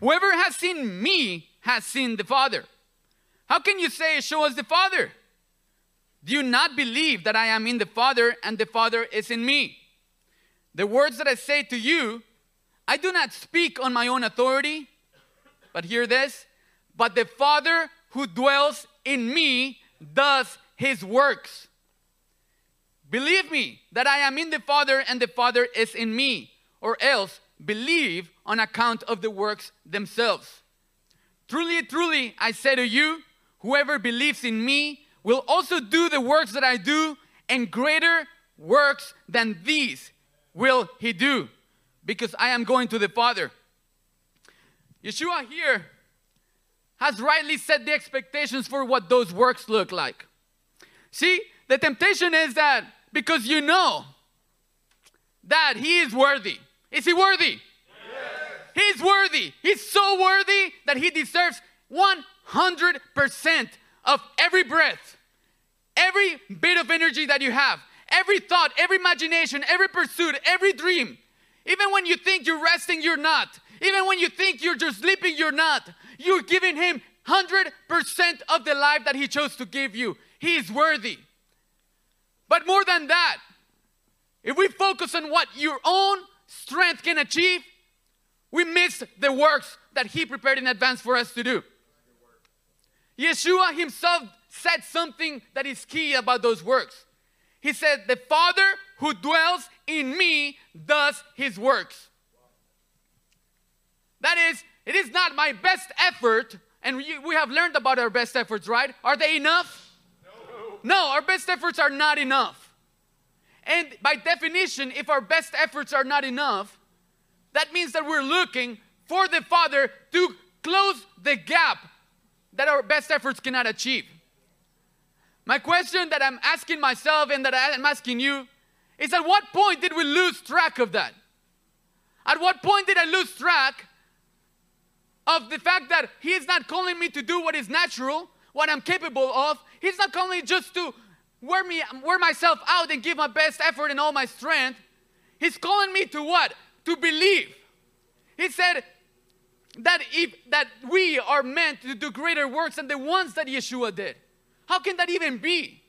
Whoever has seen me has seen the Father. How can you say, Show us the Father? Do you not believe that I am in the Father and the Father is in me? The words that I say to you, I do not speak on my own authority, but hear this, but the Father who dwells in me does his works. Believe me that I am in the Father and the Father is in me, or else believe on account of the works themselves. Truly, truly, I say to you, whoever believes in me will also do the works that I do, and greater works than these will he do, because I am going to the Father. Yeshua here has rightly set the expectations for what those works look like. See, the temptation is that because you know that he is worthy. Is he worthy? He's worthy. He's so worthy that he deserves 100% of every breath, every bit of energy that you have, every thought, every imagination, every pursuit, every dream. Even when you think you're resting, you're not. Even when you think you're just sleeping, you're not. You're giving him 100% of the life that he chose to give you. He is worthy. But more than that, if we focus on what your own strength can achieve, we miss the works that He prepared in advance for us to do. Yeshua Himself said something that is key about those works. He said, The Father who dwells in me does His works. That is, it is not my best effort, and we have learned about our best efforts, right? Are they enough? No, our best efforts are not enough. And by definition, if our best efforts are not enough, that means that we're looking for the Father to close the gap that our best efforts cannot achieve. My question that I'm asking myself and that I'm asking you is at what point did we lose track of that? At what point did I lose track of the fact that He is not calling me to do what is natural, what I'm capable of? He's not calling me just to wear, me, wear myself out and give my best effort and all my strength. He's calling me to what? To believe. He said that if that we are meant to do greater works than the ones that Yeshua did. How can that even be?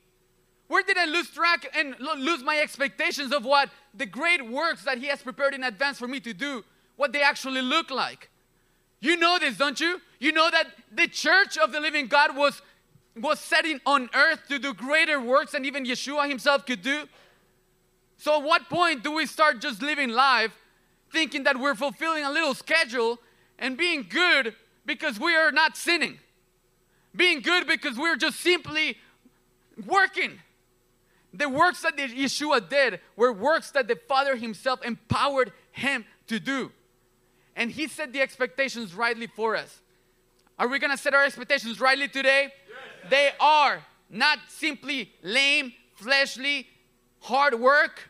Where did I lose track and lose my expectations of what the great works that He has prepared in advance for me to do, what they actually look like? You know this, don't you? You know that the church of the living God was was setting on earth to do greater works than even Yeshua himself could do. So, at what point do we start just living life thinking that we're fulfilling a little schedule and being good because we are not sinning? Being good because we're just simply working. The works that Yeshua did were works that the Father Himself empowered Him to do. And He set the expectations rightly for us. Are we gonna set our expectations rightly today? They are not simply lame, fleshly, hard work.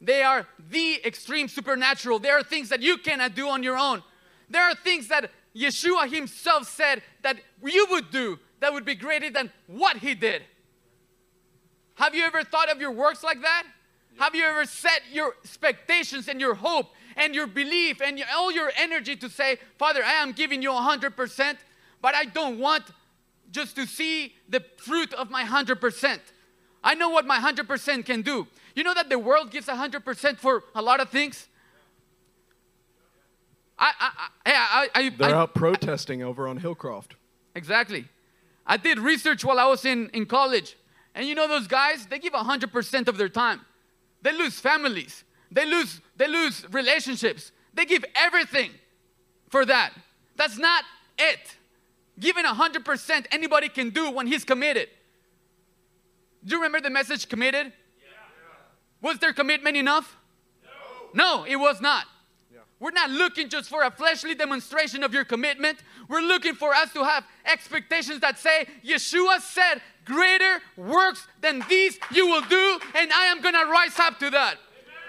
They are the extreme supernatural. There are things that you cannot do on your own. There are things that Yeshua himself said that you would do that would be greater than what he did. Have you ever thought of your works like that? Have you ever set your expectations and your hope and your belief and your, all your energy to say, Father, I am giving you 100%, but I don't want just to see the fruit of my 100%. I know what my 100% can do. You know that the world gives 100% for a lot of things? I, I, I, I, I, They're I- out protesting over on Hillcroft. Exactly. I did research while I was in, in college. And you know those guys, they give 100% of their time. They lose families. they lose, they lose relationships. They give everything for that. That's not it. Giving 100% anybody can do when he's committed. Do you remember the message committed? Yeah. Was their commitment enough? No, no it was not. Yeah. We're not looking just for a fleshly demonstration of your commitment. We're looking for us to have expectations that say, Yeshua said, Greater works than these you will do, and I am gonna rise up to that.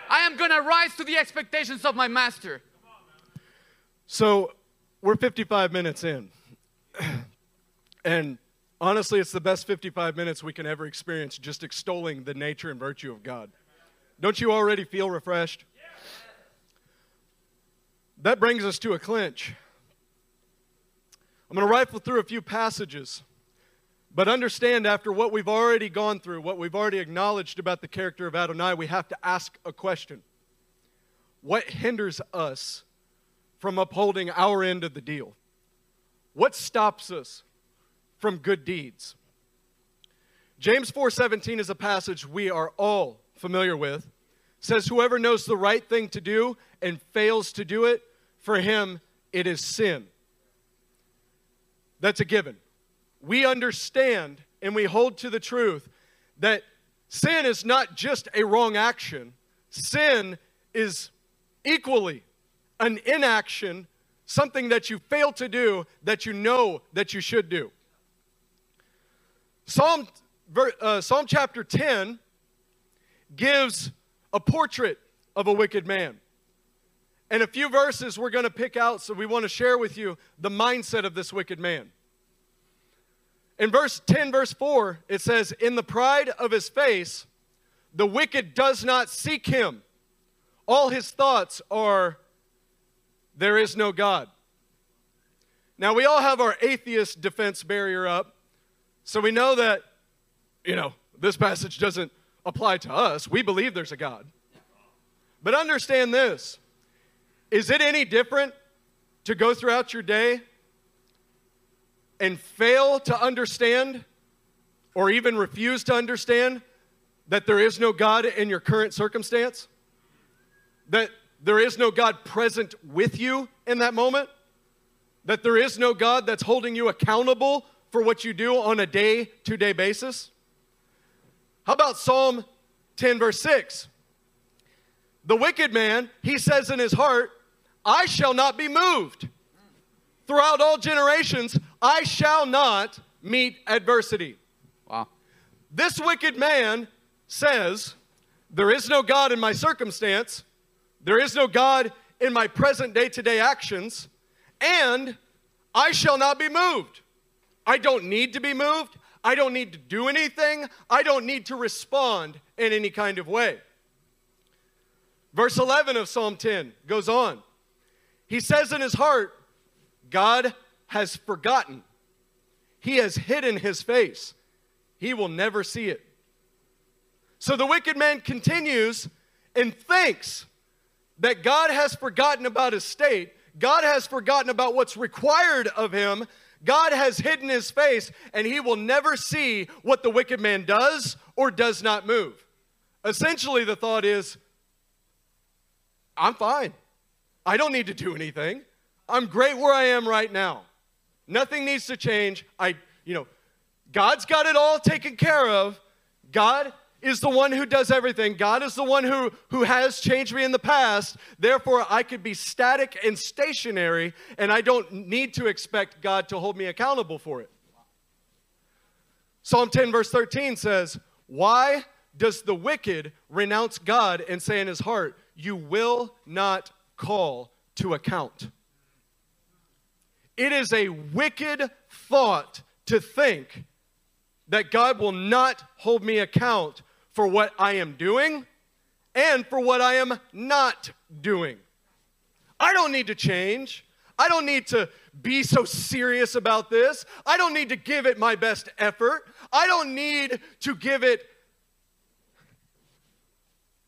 I am gonna rise to the expectations of my master. So, we're 55 minutes in. and honestly, it's the best 55 minutes we can ever experience just extolling the nature and virtue of God. Don't you already feel refreshed? That brings us to a clinch. I'm going to rifle through a few passages, but understand after what we've already gone through, what we've already acknowledged about the character of Adonai, we have to ask a question What hinders us from upholding our end of the deal? What stops us from good deeds? James 4:17 is a passage we are all familiar with. It says whoever knows the right thing to do and fails to do it, for him it is sin. That's a given. We understand and we hold to the truth that sin is not just a wrong action. Sin is equally an inaction something that you fail to do that you know that you should do. Psalm, uh, Psalm chapter 10 gives a portrait of a wicked man. And a few verses we're going to pick out, so we want to share with you the mindset of this wicked man. In verse 10, verse 4, it says, In the pride of his face, the wicked does not seek him. All his thoughts are there is no God. Now, we all have our atheist defense barrier up, so we know that, you know, this passage doesn't apply to us. We believe there's a God. But understand this is it any different to go throughout your day and fail to understand or even refuse to understand that there is no God in your current circumstance? That there is no God present with you in that moment, that there is no God that's holding you accountable for what you do on a day to day basis? How about Psalm 10, verse 6? The wicked man, he says in his heart, I shall not be moved. Throughout all generations, I shall not meet adversity. Wow. This wicked man says, There is no God in my circumstance. There is no God in my present day to day actions, and I shall not be moved. I don't need to be moved. I don't need to do anything. I don't need to respond in any kind of way. Verse 11 of Psalm 10 goes on. He says in his heart, God has forgotten. He has hidden his face. He will never see it. So the wicked man continues and thinks that God has forgotten about his state, God has forgotten about what's required of him. God has hidden his face, and he will never see what the wicked man does or does not move. Essentially, the thought is I'm fine. I don't need to do anything. I'm great where I am right now. Nothing needs to change. I, you know, God's got it all taken care of. God is the one who does everything. God is the one who, who has changed me in the past. Therefore, I could be static and stationary, and I don't need to expect God to hold me accountable for it. Psalm 10, verse 13 says, Why does the wicked renounce God and say in his heart, You will not call to account? It is a wicked thought to think that God will not hold me account for what I am doing and for what I am not doing. I don't need to change. I don't need to be so serious about this. I don't need to give it my best effort. I don't need to give it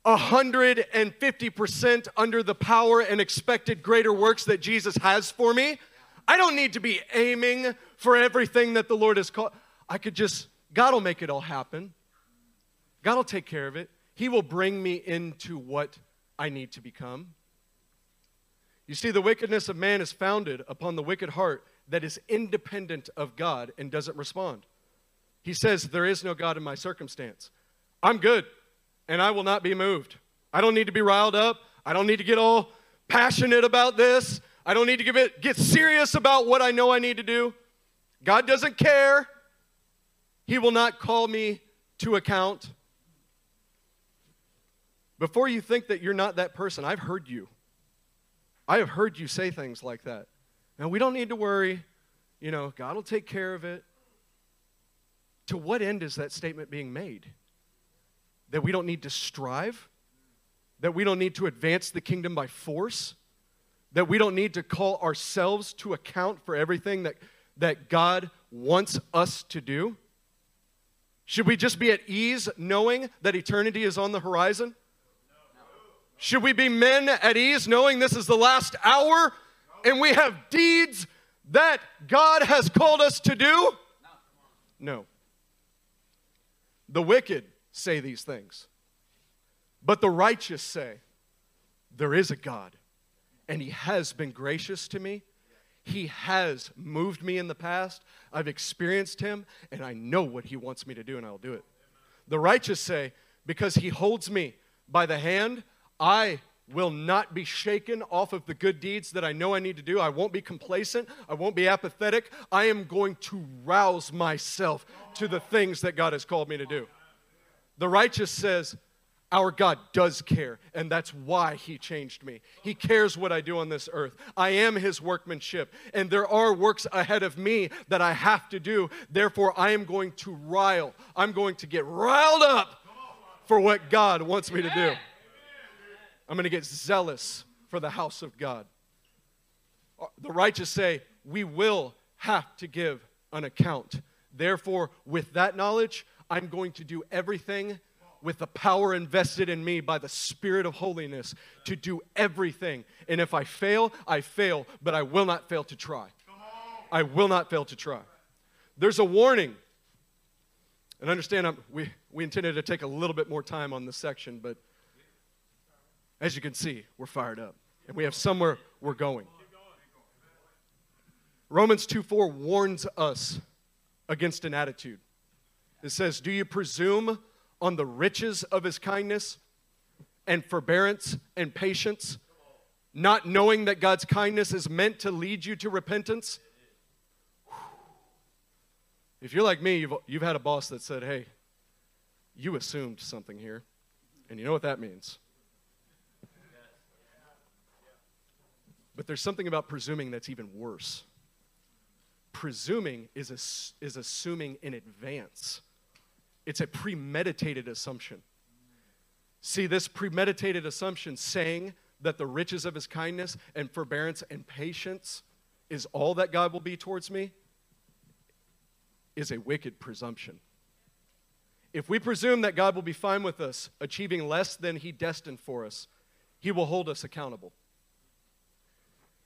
150% under the power and expected greater works that Jesus has for me. I don't need to be aiming for everything that the Lord has called. I could just, God will make it all happen. God will take care of it. He will bring me into what I need to become. You see, the wickedness of man is founded upon the wicked heart that is independent of God and doesn't respond. He says, There is no God in my circumstance. I'm good, and I will not be moved. I don't need to be riled up. I don't need to get all passionate about this. I don't need to give it, get serious about what I know I need to do. God doesn't care. He will not call me to account. Before you think that you're not that person, I've heard you. I have heard you say things like that. Now, we don't need to worry. You know, God will take care of it. To what end is that statement being made? That we don't need to strive? That we don't need to advance the kingdom by force? That we don't need to call ourselves to account for everything that, that God wants us to do? Should we just be at ease knowing that eternity is on the horizon? Should we be men at ease knowing this is the last hour and we have deeds that God has called us to do? No. The wicked say these things, but the righteous say, There is a God, and He has been gracious to me. He has moved me in the past. I've experienced Him, and I know what He wants me to do, and I'll do it. The righteous say, Because He holds me by the hand, I will not be shaken off of the good deeds that I know I need to do. I won't be complacent. I won't be apathetic. I am going to rouse myself to the things that God has called me to do. The righteous says, Our God does care, and that's why He changed me. He cares what I do on this earth. I am His workmanship, and there are works ahead of me that I have to do. Therefore, I am going to rile. I'm going to get riled up for what God wants me to do. I'm going to get zealous for the house of God. Uh, the righteous say, We will have to give an account. Therefore, with that knowledge, I'm going to do everything with the power invested in me by the Spirit of holiness to do everything. And if I fail, I fail, but I will not fail to try. I will not fail to try. There's a warning. And understand, I'm, we, we intended to take a little bit more time on this section, but as you can see, we're fired up and we have somewhere we're going. Romans 2 4 warns us against an attitude. It says, Do you presume on the riches of his kindness and forbearance and patience, not knowing that God's kindness is meant to lead you to repentance? If you're like me, you've, you've had a boss that said, Hey, you assumed something here. And you know what that means. But there's something about presuming that's even worse. Presuming is, is assuming in advance, it's a premeditated assumption. See, this premeditated assumption saying that the riches of his kindness and forbearance and patience is all that God will be towards me is a wicked presumption. If we presume that God will be fine with us achieving less than he destined for us, he will hold us accountable.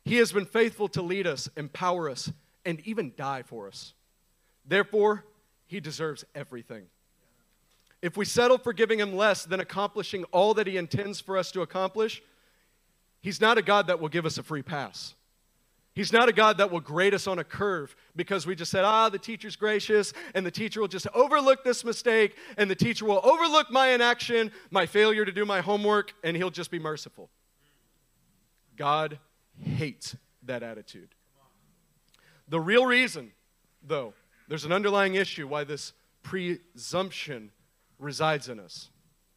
He has been faithful to lead us, empower us, and even die for us. Therefore, he deserves everything. If we settle for giving him less than accomplishing all that he intends for us to accomplish, he's not a God that will give us a free pass. He's not a God that will grade us on a curve because we just said, ah, the teacher's gracious, and the teacher will just overlook this mistake, and the teacher will overlook my inaction, my failure to do my homework, and he'll just be merciful. God hates that attitude. The real reason, though, there's an underlying issue why this presumption resides in us.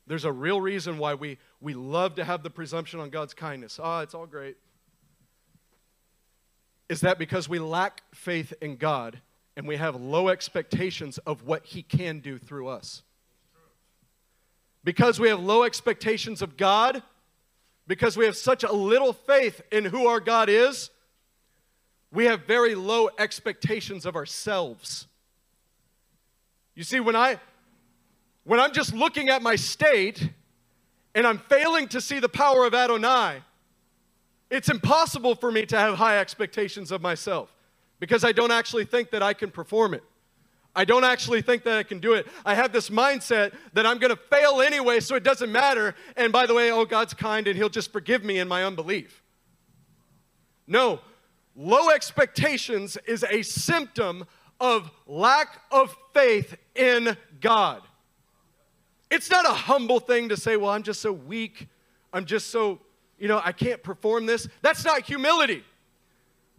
There's a real reason why we, we love to have the presumption on God's kindness. Ah, oh, it's all great. Is that because we lack faith in God and we have low expectations of what He can do through us? Because we have low expectations of God, because we have such a little faith in who our God is, we have very low expectations of ourselves. You see, when I when I'm just looking at my state and I'm failing to see the power of Adonai, it's impossible for me to have high expectations of myself because I don't actually think that I can perform it. I don't actually think that I can do it. I have this mindset that I'm going to fail anyway, so it doesn't matter. And by the way, oh, God's kind and He'll just forgive me in my unbelief. No, low expectations is a symptom of lack of faith in God. It's not a humble thing to say, well, I'm just so weak. I'm just so, you know, I can't perform this. That's not humility.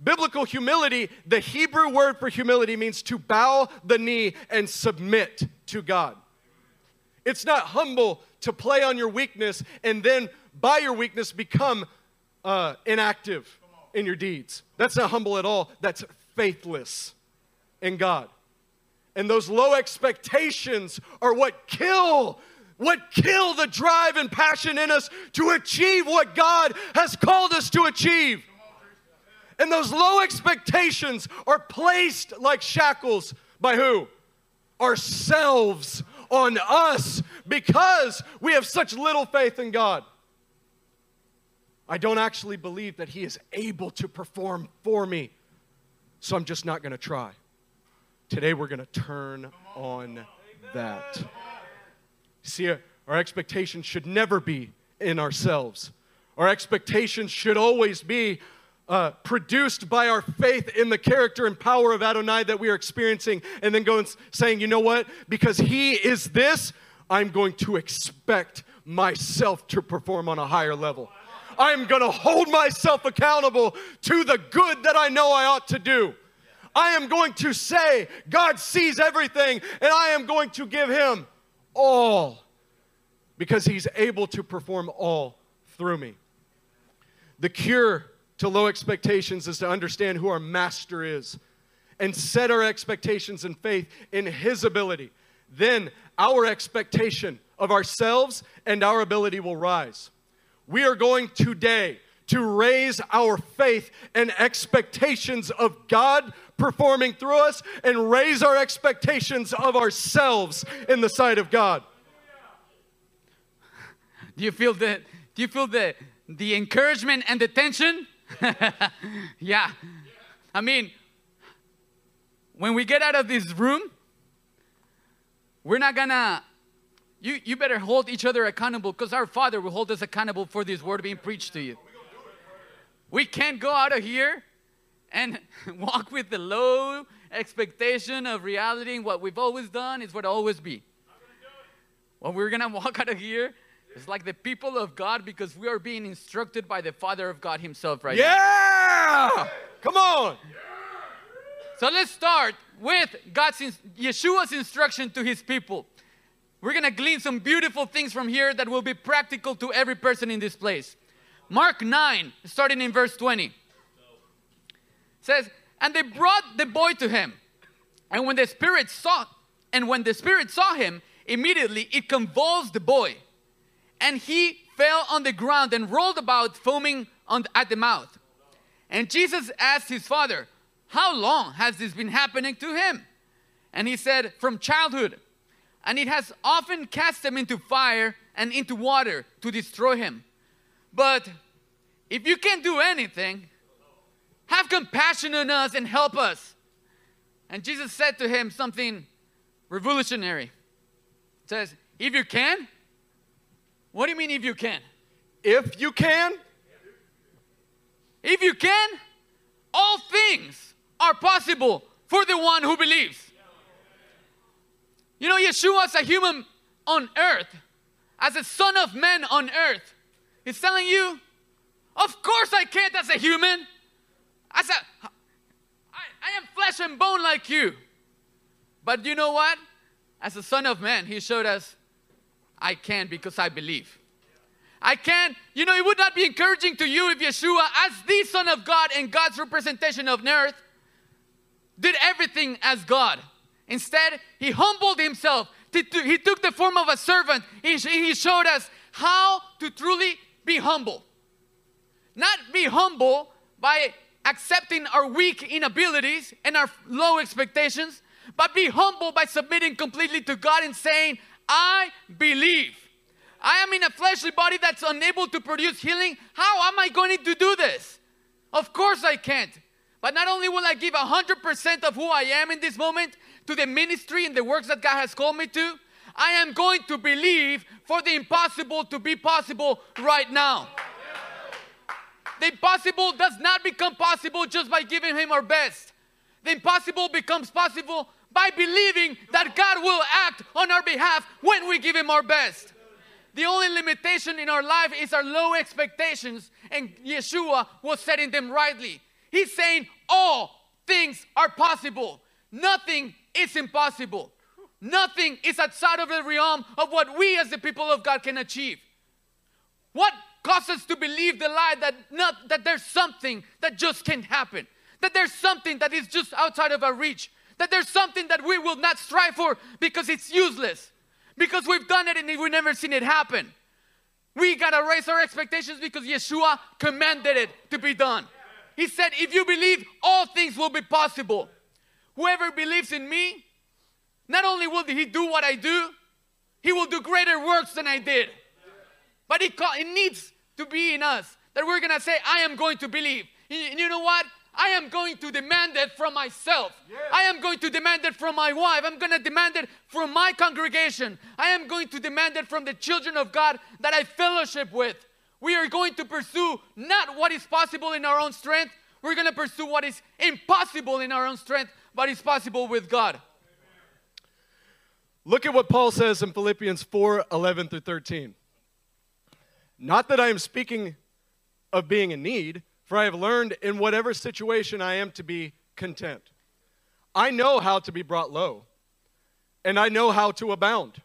Biblical humility, the Hebrew word for humility means to bow the knee and submit to God. It's not humble to play on your weakness and then by your weakness become uh, inactive in your deeds. That's not humble at all. That's faithless in God. And those low expectations are what kill what kill the drive and passion in us to achieve what God has called us to achieve. And those low expectations are placed like shackles by who? Ourselves on us because we have such little faith in God. I don't actually believe that He is able to perform for me, so I'm just not going to try. Today we're going to turn on that. See, our expectations should never be in ourselves. Our expectations should always be uh, produced by our faith in the character and power of Adonai that we are experiencing, and then going saying, you know what? Because He is this, I'm going to expect myself to perform on a higher level. I'm going to hold myself accountable to the good that I know I ought to do. I am going to say, God sees everything, and I am going to give Him all because He's able to perform all through me. The cure to low expectations is to understand who our master is and set our expectations and faith in his ability. Then our expectation of ourselves and our ability will rise. We are going today to raise our faith and expectations of God performing through us and raise our expectations of ourselves in the sight of God. Do you feel the do you feel the the encouragement and the tension? yeah. I mean, when we get out of this room, we're not gonna, you, you better hold each other accountable because our Father will hold us accountable for this word being preached to you. We can't go out of here and walk with the low expectation of reality. What we've always done is what always be. What we're gonna walk out of here it's like the people of God because we are being instructed by the Father of God Himself right yeah! now. Yeah! Come on. So let's start with God's Yeshua's instruction to His people. We're gonna glean some beautiful things from here that will be practical to every person in this place. Mark 9, starting in verse 20, says, And they brought the boy to him. And when the spirit saw, and when the spirit saw him, immediately it convulsed the boy and he fell on the ground and rolled about, foaming on, at the mouth. And Jesus asked his father, How long has this been happening to him? And he said, From childhood. And it has often cast him into fire and into water to destroy him. But if you can't do anything, have compassion on us and help us. And Jesus said to him something revolutionary. It says, If you can, what do you mean if you can? If you can? If you can, all things are possible for the one who believes. You know, Yeshua as a human on earth, as a son of man on earth, is telling you, of course I can't as a human. As I am flesh and bone like you. But you know what? As a son of man, he showed us I can because I believe. I can, you know, it would not be encouraging to you if Yeshua, as the Son of God and God's representation of earth, did everything as God. Instead, he humbled himself. He took the form of a servant. He showed us how to truly be humble. Not be humble by accepting our weak inabilities and our low expectations, but be humble by submitting completely to God and saying, I believe. I am in a fleshly body that's unable to produce healing. How am I going to do this? Of course I can't. But not only will I give 100% of who I am in this moment to the ministry and the works that God has called me to, I am going to believe for the impossible to be possible right now. The impossible does not become possible just by giving Him our best. The impossible becomes possible by believing that God will act on our behalf when we give Him our best. The only limitation in our life is our low expectations, and Yeshua was setting them rightly. He's saying all things are possible, nothing is impossible. Nothing is outside of the realm of what we as the people of God can achieve. What causes us to believe the lie that, not, that there's something that just can't happen? That there's something that is just outside of our reach? That there's something that we will not strive for because it's useless? Because we've done it and we've never seen it happen. We gotta raise our expectations because Yeshua commanded it to be done. He said, If you believe, all things will be possible. Whoever believes in me, not only will he do what I do, he will do greater works than I did. But it, it needs to be in us that we're gonna say, I am going to believe. And you know what? I am going to demand it from myself. Yeah. I am going to demand it from my wife. I'm going to demand it from my congregation. I am going to demand it from the children of God that I fellowship with. We are going to pursue not what is possible in our own strength, we're going to pursue what is impossible in our own strength, but is possible with God. Look at what Paul says in Philippians 4 11 through 13. Not that I am speaking of being in need, for I have learned in whatever situation I am to be content. I know how to be brought low, and I know how to abound.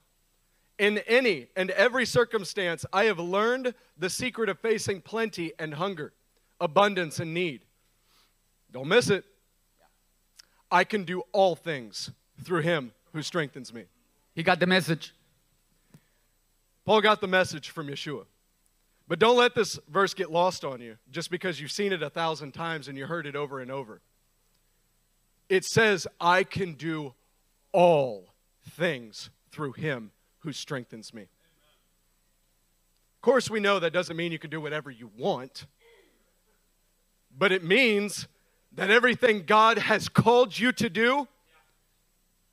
In any and every circumstance, I have learned the secret of facing plenty and hunger, abundance and need. Don't miss it. I can do all things through him who strengthens me. He got the message. Paul got the message from Yeshua. But don't let this verse get lost on you just because you've seen it a thousand times and you heard it over and over. It says, I can do all things through him who strengthens me. Of course, we know that doesn't mean you can do whatever you want, but it means that everything God has called you to do,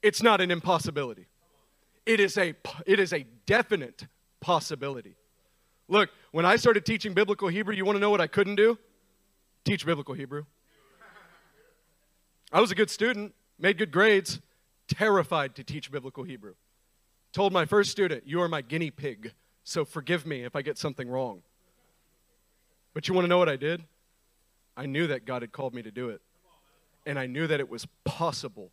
it's not an impossibility. It is a, it is a definite possibility. Look, when I started teaching biblical Hebrew, you want to know what I couldn't do? Teach biblical Hebrew. I was a good student, made good grades, terrified to teach biblical Hebrew. Told my first student, You are my guinea pig, so forgive me if I get something wrong. But you want to know what I did? I knew that God had called me to do it. And I knew that it was possible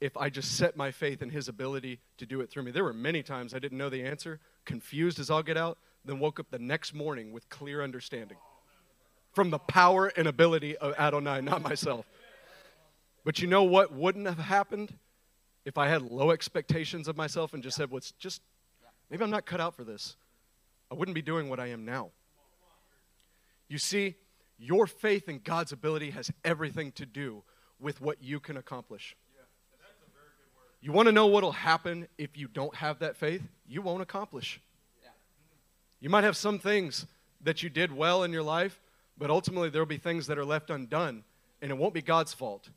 if I just set my faith in His ability to do it through me. There were many times I didn't know the answer, confused as I'll get out, then woke up the next morning with clear understanding from the power and ability of Adonai, not myself. But you know what wouldn't have happened if I had low expectations of myself and just said, well, it's just, maybe I'm not cut out for this, I wouldn't be doing what I am now. You see, your faith in God's ability has everything to do with what you can accomplish. You want to know what will happen if you don't have that faith? You won't accomplish. You might have some things that you did well in your life, but ultimately there will be things that are left undone, and it won't be God's fault.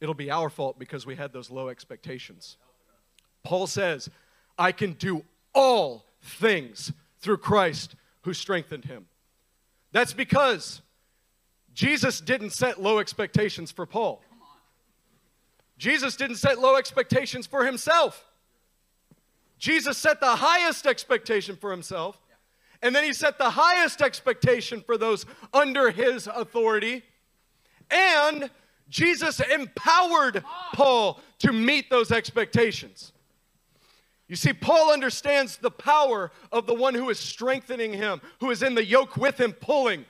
It'll be our fault because we had those low expectations. Paul says, I can do all things through Christ who strengthened him. That's because Jesus didn't set low expectations for Paul. Jesus didn't set low expectations for himself. Jesus set the highest expectation for himself, and then he set the highest expectation for those under his authority. And Jesus empowered Paul to meet those expectations. You see, Paul understands the power of the one who is strengthening him, who is in the yoke with him, pulling.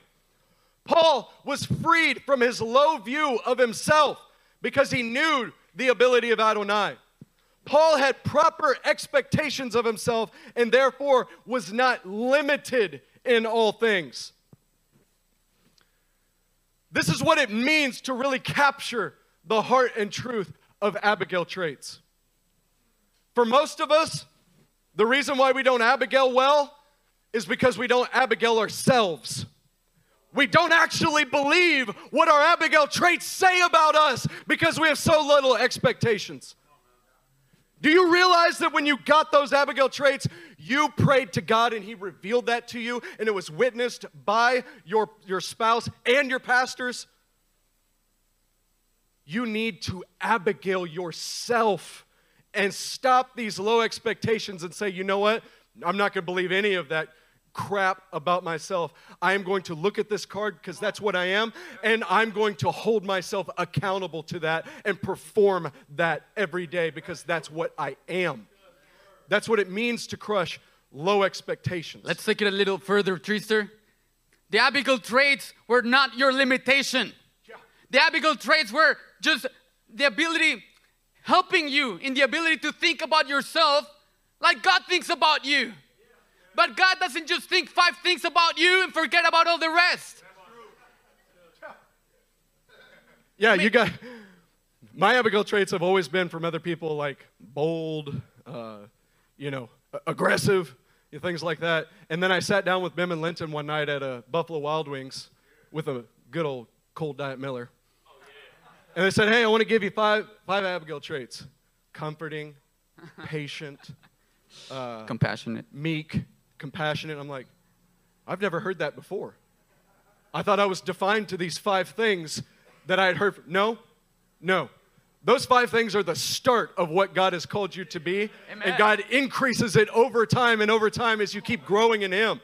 Paul was freed from his low view of himself because he knew the ability of Adonai. Paul had proper expectations of himself and therefore was not limited in all things. This is what it means to really capture the heart and truth of Abigail traits. For most of us, the reason why we don't Abigail well is because we don't Abigail ourselves. We don't actually believe what our Abigail traits say about us because we have so little expectations. Do you realize that when you got those Abigail traits, you prayed to God and He revealed that to you, and it was witnessed by your, your spouse and your pastors? You need to Abigail yourself and stop these low expectations and say, you know what? I'm not going to believe any of that crap about myself. I am going to look at this card because that's what I am, and I'm going to hold myself accountable to that and perform that every day because that's what I am. That's what it means to crush low expectations. Let's take it a little further, Treaster. The Abigail traits were not your limitation. The Abigail traits were just the ability, helping you in the ability to think about yourself like God thinks about you. But God doesn't just think five things about you and forget about all the rest. Yeah, you got. My Abigail traits have always been from other people like bold, uh, you know, aggressive, things like that. And then I sat down with Bim and Linton one night at a Buffalo Wild Wings with a good old cold diet Miller. And they said, Hey, I want to give you five, five Abigail traits comforting, patient, uh, compassionate, meek, compassionate. I'm like, I've never heard that before. I thought I was defined to these five things that I had heard. From. No, no. Those five things are the start of what God has called you to be. Amen. And God increases it over time and over time as you keep growing in Him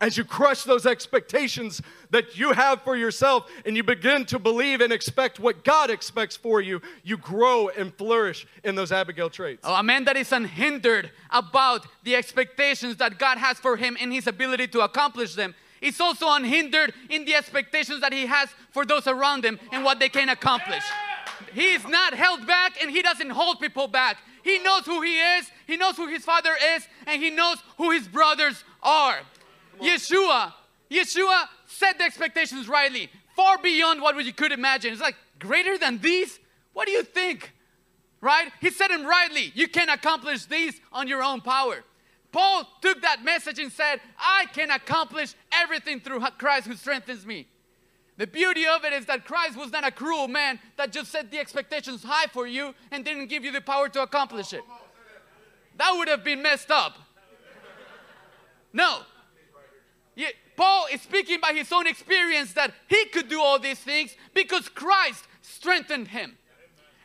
as you crush those expectations that you have for yourself and you begin to believe and expect what God expects for you, you grow and flourish in those Abigail traits. Oh, a man that is unhindered about the expectations that God has for him and his ability to accomplish them. He's also unhindered in the expectations that he has for those around him and what they can accomplish. He is not held back and he doesn't hold people back. He knows who he is, he knows who his father is, and he knows who his brothers are. Yeshua, Yeshua set the expectations rightly, far beyond what you could imagine. It's like, greater than these? What do you think? Right? He said them rightly. You can accomplish these on your own power. Paul took that message and said, I can accomplish everything through Christ who strengthens me. The beauty of it is that Christ was not a cruel man that just set the expectations high for you and didn't give you the power to accomplish it. That would have been messed up. No, Paul is speaking by his own experience that he could do all these things because Christ strengthened him.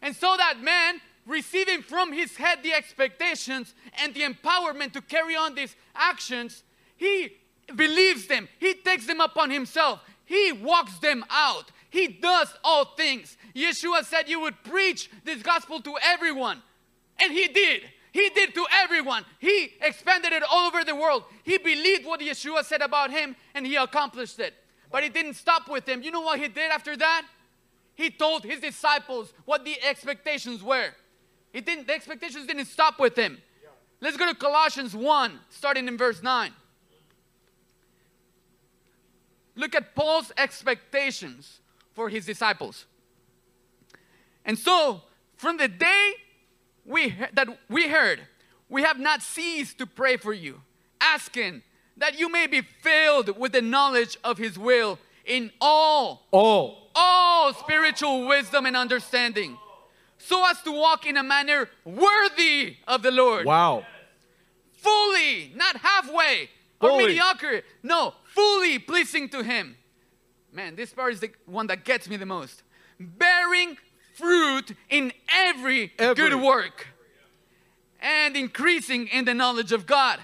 And so that man, receiving from his head the expectations and the empowerment to carry on these actions, he believes them, he takes them upon himself, he walks them out, he does all things. Yeshua said you would preach this gospel to everyone, and he did. He did to everyone. He expanded it all over the world. He believed what Yeshua said about him and he accomplished it. But it didn't stop with him. You know what he did after that? He told his disciples what the expectations were. He didn't, the expectations didn't stop with him. Let's go to Colossians 1, starting in verse 9. Look at Paul's expectations for his disciples. And so, from the day we, that we heard, we have not ceased to pray for you, asking that you may be filled with the knowledge of his will in all, all, all spiritual wisdom and understanding, so as to walk in a manner worthy of the Lord. Wow. Fully, not halfway or fully. mediocre. No, fully pleasing to him. Man, this part is the one that gets me the most. Bearing fruit in every, every. good work and increasing in the knowledge of God.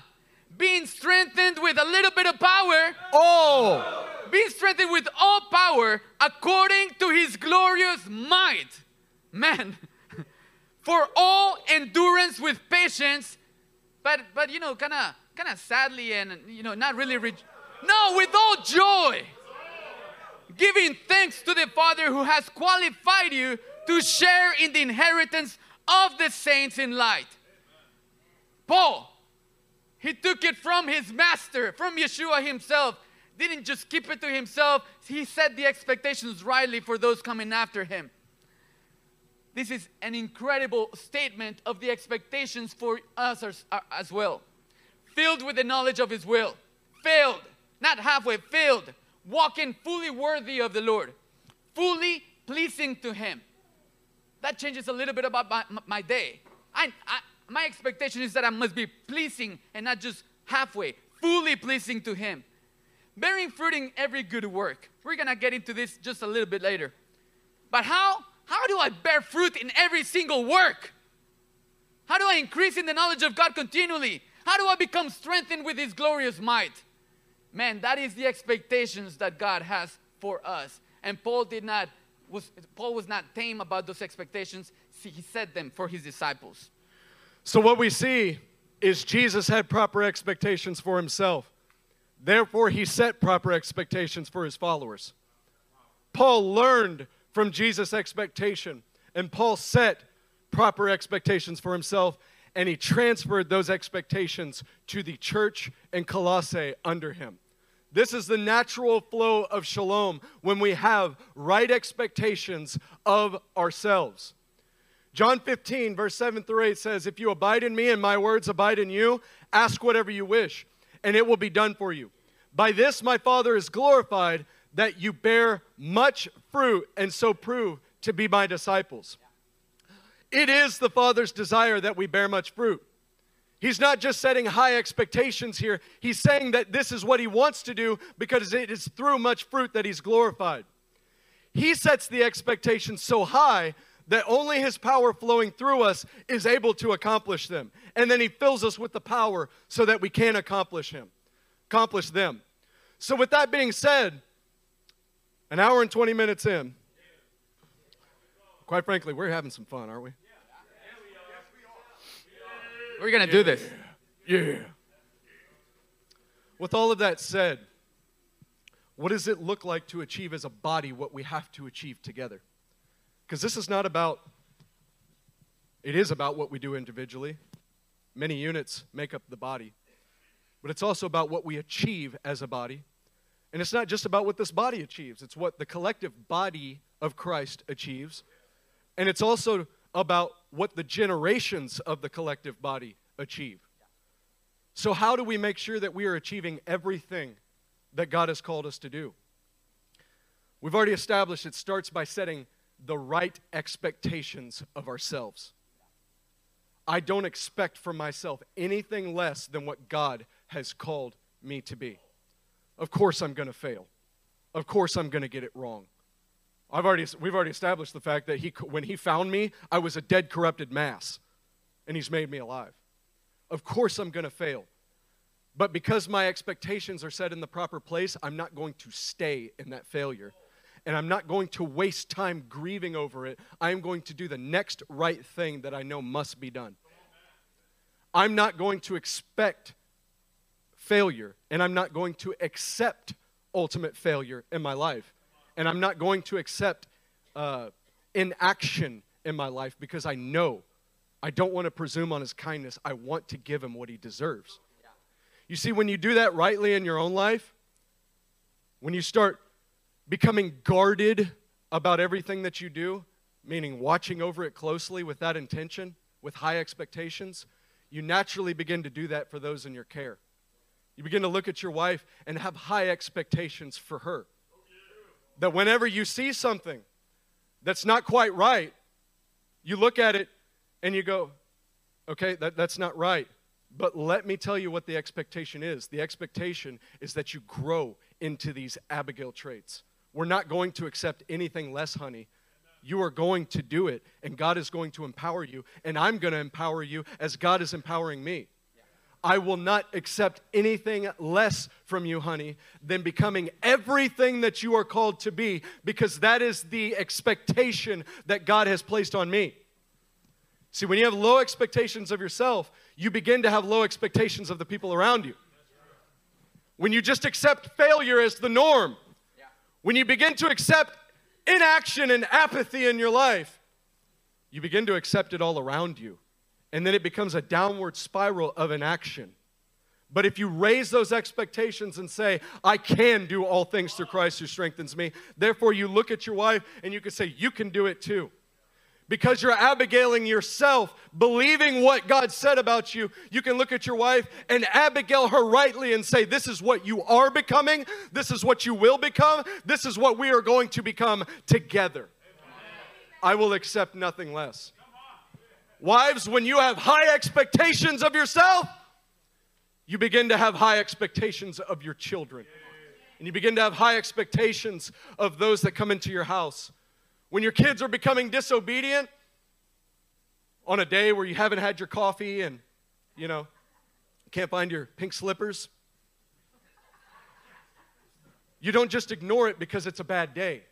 Being strengthened with a little bit of power. Oh! Being strengthened with all power according to his glorious might. Man, for all endurance with patience, but but you know, kind of kind of sadly and you know, not really re- no, with all joy. Giving thanks to the Father who has qualified you to share in the inheritance of the saints in light. Paul, he took it from his master, from Yeshua himself. Didn't just keep it to himself, he set the expectations rightly for those coming after him. This is an incredible statement of the expectations for us as, uh, as well. Filled with the knowledge of his will. Filled, not halfway, filled walking fully worthy of the Lord, fully pleasing to Him. That changes a little bit about my, my day. I, I, my expectation is that I must be pleasing and not just halfway, fully pleasing to Him. Bearing fruit in every good work. We're gonna get into this just a little bit later. But how? How do I bear fruit in every single work? How do I increase in the knowledge of God continually? How do I become strengthened with His glorious might? Man, that is the expectations that God has for us. And Paul did not was Paul was not tame about those expectations. He set them for his disciples. So what we see is Jesus had proper expectations for himself. Therefore, he set proper expectations for his followers. Paul learned from Jesus' expectation, and Paul set proper expectations for himself, and he transferred those expectations to the church in Colossae under him. This is the natural flow of shalom when we have right expectations of ourselves. John 15, verse 7 through 8 says, If you abide in me and my words abide in you, ask whatever you wish, and it will be done for you. By this my Father is glorified, that you bear much fruit and so prove to be my disciples. It is the Father's desire that we bear much fruit. He's not just setting high expectations here, he's saying that this is what he wants to do because it is through much fruit that he's glorified. He sets the expectations so high that only his power flowing through us is able to accomplish them. And then he fills us with the power so that we can accomplish him, accomplish them. So with that being said, an hour and 20 minutes in, quite frankly, we're having some fun, aren't we? We're going to do this. Yeah. With all of that said, what does it look like to achieve as a body what we have to achieve together? Because this is not about, it is about what we do individually. Many units make up the body. But it's also about what we achieve as a body. And it's not just about what this body achieves, it's what the collective body of Christ achieves. And it's also about what the generations of the collective body achieve. So, how do we make sure that we are achieving everything that God has called us to do? We've already established it starts by setting the right expectations of ourselves. I don't expect from myself anything less than what God has called me to be. Of course, I'm going to fail. Of course, I'm going to get it wrong. I've already, we've already established the fact that he, when he found me, I was a dead, corrupted mass, and he's made me alive. Of course, I'm going to fail. But because my expectations are set in the proper place, I'm not going to stay in that failure and I'm not going to waste time grieving over it. I'm going to do the next right thing that I know must be done. I'm not going to expect failure, and I'm not going to accept ultimate failure in my life. And I'm not going to accept uh, inaction in my life because I know I don't want to presume on his kindness. I want to give him what he deserves. You see, when you do that rightly in your own life, when you start becoming guarded about everything that you do, meaning watching over it closely with that intention, with high expectations, you naturally begin to do that for those in your care. You begin to look at your wife and have high expectations for her. That whenever you see something that's not quite right, you look at it and you go, okay, that, that's not right. But let me tell you what the expectation is. The expectation is that you grow into these Abigail traits. We're not going to accept anything less, honey. You are going to do it, and God is going to empower you, and I'm going to empower you as God is empowering me. I will not accept anything less from you, honey, than becoming everything that you are called to be, because that is the expectation that God has placed on me. See, when you have low expectations of yourself, you begin to have low expectations of the people around you. When you just accept failure as the norm, when you begin to accept inaction and apathy in your life, you begin to accept it all around you. And then it becomes a downward spiral of inaction. But if you raise those expectations and say, I can do all things through Christ who strengthens me, therefore you look at your wife and you can say, You can do it too. because you're Abigail,ing yourself, believing what God said about you, you can look at your wife and Abigail her rightly and say, This is what you are becoming. This is what you will become. This is what we are going to become together. I will accept nothing less. Wives, when you have high expectations of yourself, you begin to have high expectations of your children. And you begin to have high expectations of those that come into your house. When your kids are becoming disobedient on a day where you haven't had your coffee and, you know, can't find your pink slippers, you don't just ignore it because it's a bad day.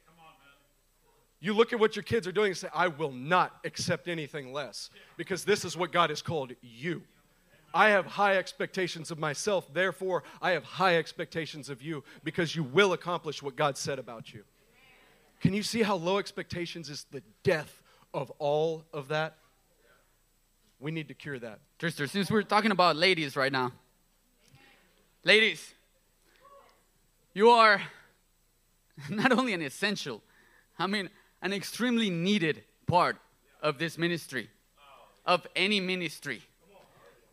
You look at what your kids are doing and say, I will not accept anything less because this is what God has called you. I have high expectations of myself, therefore, I have high expectations of you because you will accomplish what God said about you. Can you see how low expectations is the death of all of that? We need to cure that. Tristan, since we're talking about ladies right now, ladies, you are not only an essential, I mean, an extremely needed part of this ministry, of any ministry.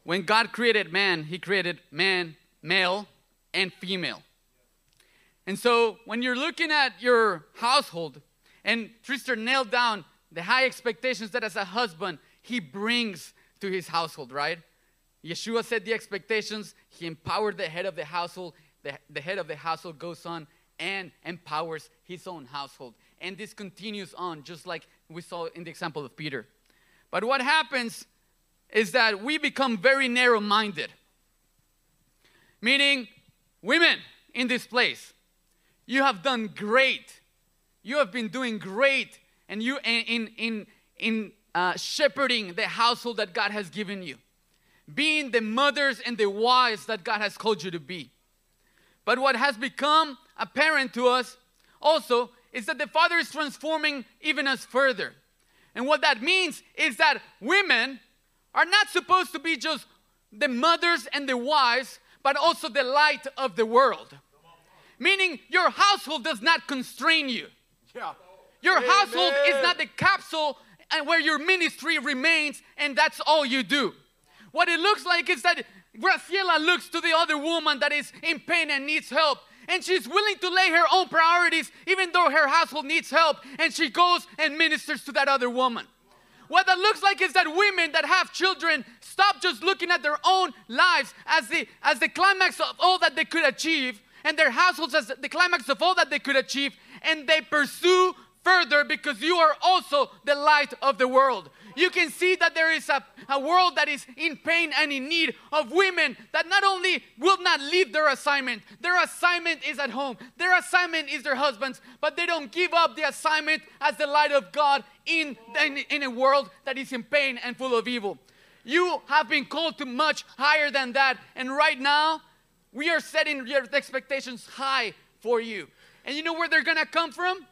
When God created man, He created man, male, and female. And so when you're looking at your household, and Tristan nailed down the high expectations that as a husband he brings to his household, right? Yeshua set the expectations, he empowered the head of the household, the, the head of the household goes on and empowers his own household. And this continues on, just like we saw in the example of Peter. But what happens is that we become very narrow minded. Meaning, women in this place, you have done great. You have been doing great, and you in in in uh, shepherding the household that God has given you, being the mothers and the wives that God has called you to be. But what has become apparent to us also is that the Father is transforming even us further. And what that means is that women are not supposed to be just the mothers and the wives, but also the light of the world meaning your household does not constrain you. Yeah. Your Amen. household is not the capsule and where your ministry remains and that's all you do. What it looks like is that Graciela looks to the other woman that is in pain and needs help and she's willing to lay her own priorities even though her household needs help and she goes and ministers to that other woman. What that looks like is that women that have children stop just looking at their own lives as the as the climax of all that they could achieve and their households as the climax of all that they could achieve, and they pursue further because you are also the light of the world. You can see that there is a, a world that is in pain and in need of women that not only will not leave their assignment, their assignment is at home, their assignment is their husbands, but they don't give up the assignment as the light of God in, in, in a world that is in pain and full of evil. You have been called to much higher than that, and right now, we are setting your expectations high for you. And you know where they're gonna come from?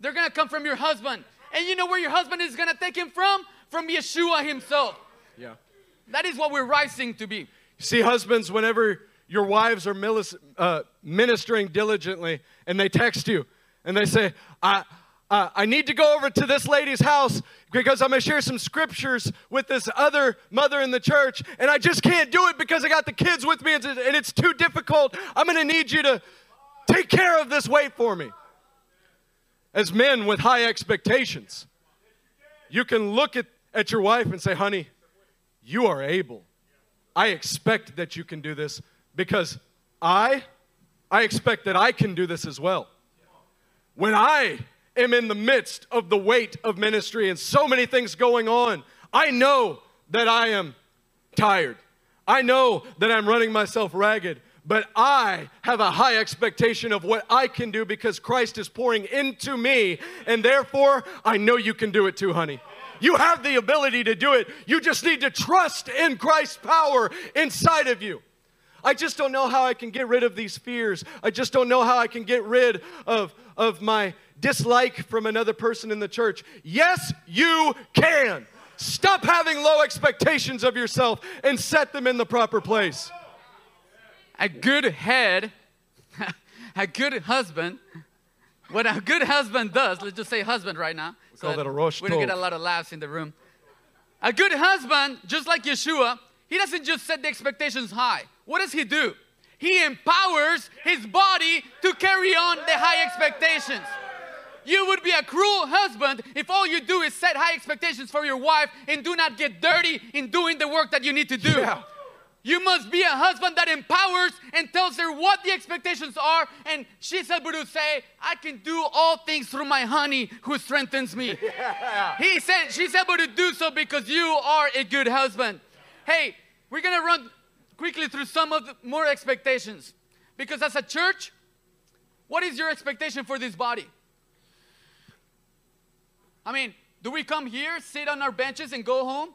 They're gonna come from your husband. And you know where your husband is gonna take him from? From Yeshua himself. Yeah. That is what we're rising to be. See, husbands, whenever your wives are uh, ministering diligently and they text you and they say, I, uh, I need to go over to this lady's house because I'm going to share some scriptures with this other mother in the church, and I just can't do it because I got the kids with me and it's too difficult. I'm going to need you to take care of this weight for me. As men with high expectations, you can look at, at your wife and say, honey, you are able. I expect that you can do this because I, I expect that I can do this as well. When I am in the midst of the weight of ministry and so many things going on, I know that I am tired. I know that I'm running myself ragged, but I have a high expectation of what I can do because Christ is pouring into me, and therefore I know you can do it too, honey. You have the ability to do it. You just need to trust in Christ's power inside of you. I just don't know how I can get rid of these fears. I just don't know how I can get rid of, of my dislike from another person in the church. Yes, you can. Stop having low expectations of yourself and set them in the proper place. A good head, a good husband what a good husband does, let's just say husband right now. We call that a rosh We don't get a lot of laughs in the room. A good husband, just like Yeshua, he doesn't just set the expectations high. What does he do? He empowers his body to carry on the high expectations. You would be a cruel husband if all you do is set high expectations for your wife and do not get dirty in doing the work that you need to do. Yeah. You must be a husband that empowers and tells her what the expectations are, and she's able to say, I can do all things through my honey who strengthens me. Yeah. He said she's able to do so because you are a good husband. Hey, we're gonna run quickly through some of the more expectations. Because as a church, what is your expectation for this body? I mean, do we come here, sit on our benches, and go home?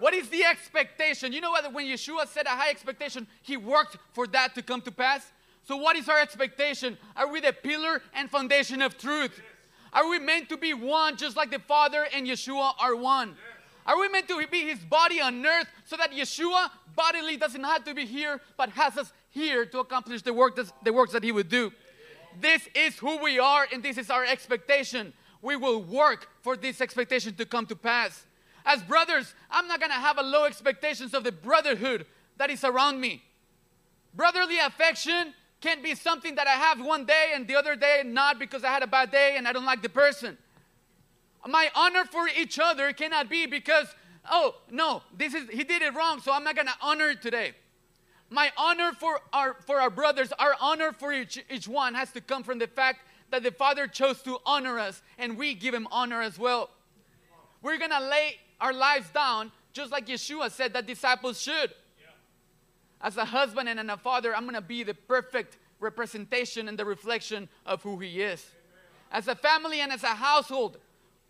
What is the expectation? You know what? When Yeshua set a high expectation, he worked for that to come to pass. So, what is our expectation? Are we the pillar and foundation of truth? Are we meant to be one just like the Father and Yeshua are one? Are we meant to be his body on earth so that Yeshua bodily doesn't have to be here, but has us here to accomplish the, work the works that he would do? This is who we are, and this is our expectation. We will work for this expectation to come to pass. As brothers, I'm not gonna have a low expectations of the brotherhood that is around me. Brotherly affection can't be something that I have one day and the other day not because I had a bad day and I don't like the person. My honor for each other cannot be because, oh, no, this is he did it wrong, so I'm not gonna honor it today. My honor for our for our brothers, our honor for each, each one has to come from the fact that the Father chose to honor us and we give him honor as well. We're gonna lay our lives down just like Yeshua said that disciples should. As a husband and a father, I'm gonna be the perfect representation and the reflection of who he is. As a family and as a household,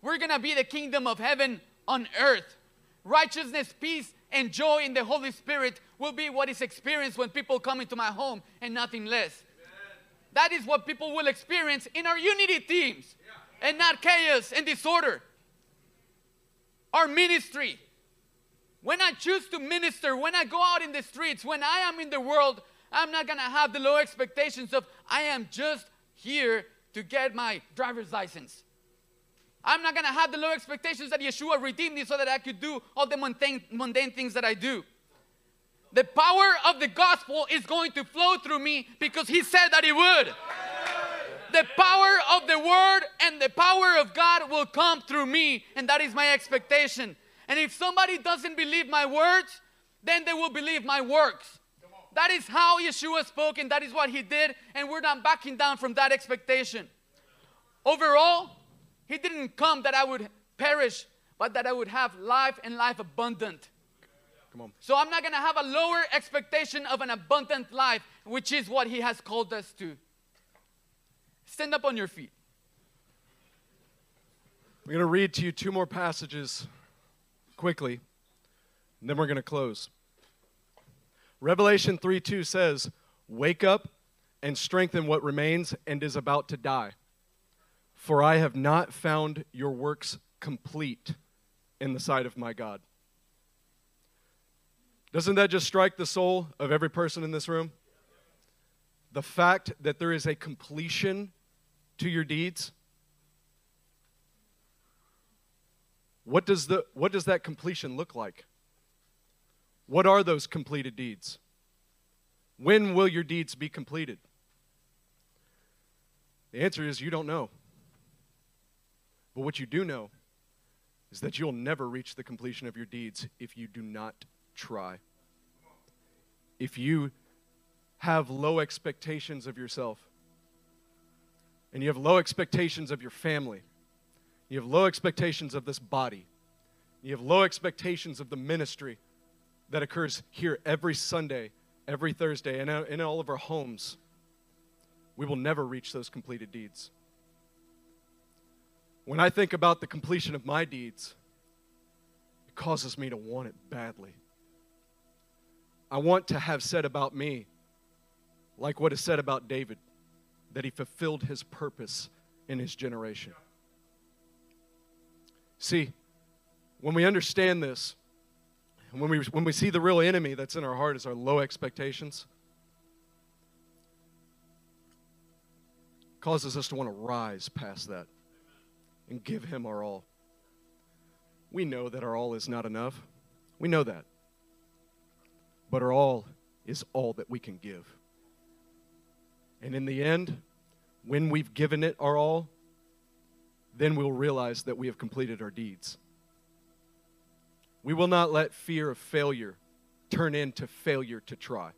we're gonna be the kingdom of heaven on earth. Righteousness, peace, and joy in the Holy Spirit will be what is experienced when people come into my home and nothing less. That is what people will experience in our unity teams and not chaos and disorder. Our ministry. When I choose to minister, when I go out in the streets, when I am in the world, I'm not gonna have the low expectations of I am just here to get my driver's license. I'm not gonna have the low expectations that Yeshua redeemed me so that I could do all the mundane, mundane things that I do. The power of the gospel is going to flow through me because He said that He would. The power of the word and the power of God will come through me, and that is my expectation. And if somebody doesn't believe my words, then they will believe my works. That is how Yeshua spoke, and that is what he did, and we're not backing down from that expectation. Overall, he didn't come that I would perish, but that I would have life and life abundant. Come on. So I'm not going to have a lower expectation of an abundant life, which is what he has called us to. Stand up on your feet. I'm going to read to you two more passages quickly, and then we're going to close. Revelation 3 2 says, Wake up and strengthen what remains and is about to die. For I have not found your works complete in the sight of my God. Doesn't that just strike the soul of every person in this room? The fact that there is a completion to your deeds? What does, the, what does that completion look like? What are those completed deeds? When will your deeds be completed? The answer is you don't know. But what you do know is that you'll never reach the completion of your deeds if you do not try. If you have low expectations of yourself, and you have low expectations of your family, you have low expectations of this body, you have low expectations of the ministry that occurs here every Sunday, every Thursday, and in all of our homes, we will never reach those completed deeds. When I think about the completion of my deeds, it causes me to want it badly. I want to have said about me, like what is said about David that he fulfilled his purpose in his generation. See, when we understand this, when we, when we see the real enemy that's in our heart is our low expectations, causes us to want to rise past that and give Him our all. We know that our all is not enough. We know that. But our all is all that we can give. And in the end, when we've given it our all, then we'll realize that we have completed our deeds. We will not let fear of failure turn into failure to try.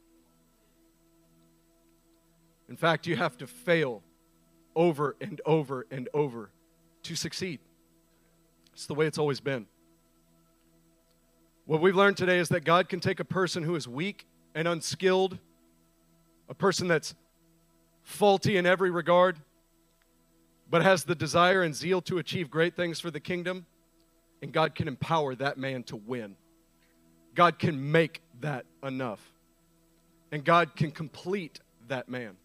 In fact, you have to fail over and over and over to succeed. It's the way it's always been. What we've learned today is that God can take a person who is weak and unskilled, a person that's faulty in every regard, but has the desire and zeal to achieve great things for the kingdom, and God can empower that man to win. God can make that enough, and God can complete that man.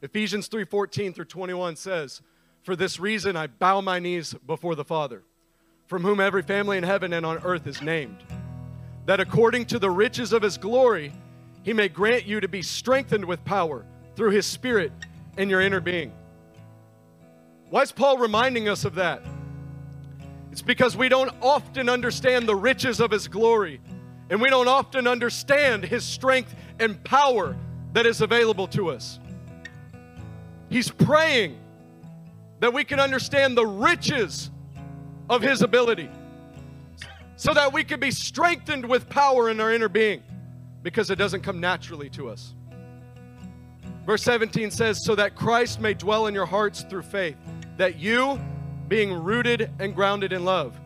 Ephesians 3:14 through 21 says, "For this reason I bow my knees before the Father, from whom every family in heaven and on earth is named, that according to the riches of his glory he may grant you to be strengthened with power through his spirit in your inner being." Why is Paul reminding us of that? It's because we don't often understand the riches of his glory, and we don't often understand his strength and power that is available to us. He's praying that we can understand the riches of His ability so that we can be strengthened with power in our inner being because it doesn't come naturally to us. Verse 17 says, So that Christ may dwell in your hearts through faith, that you, being rooted and grounded in love,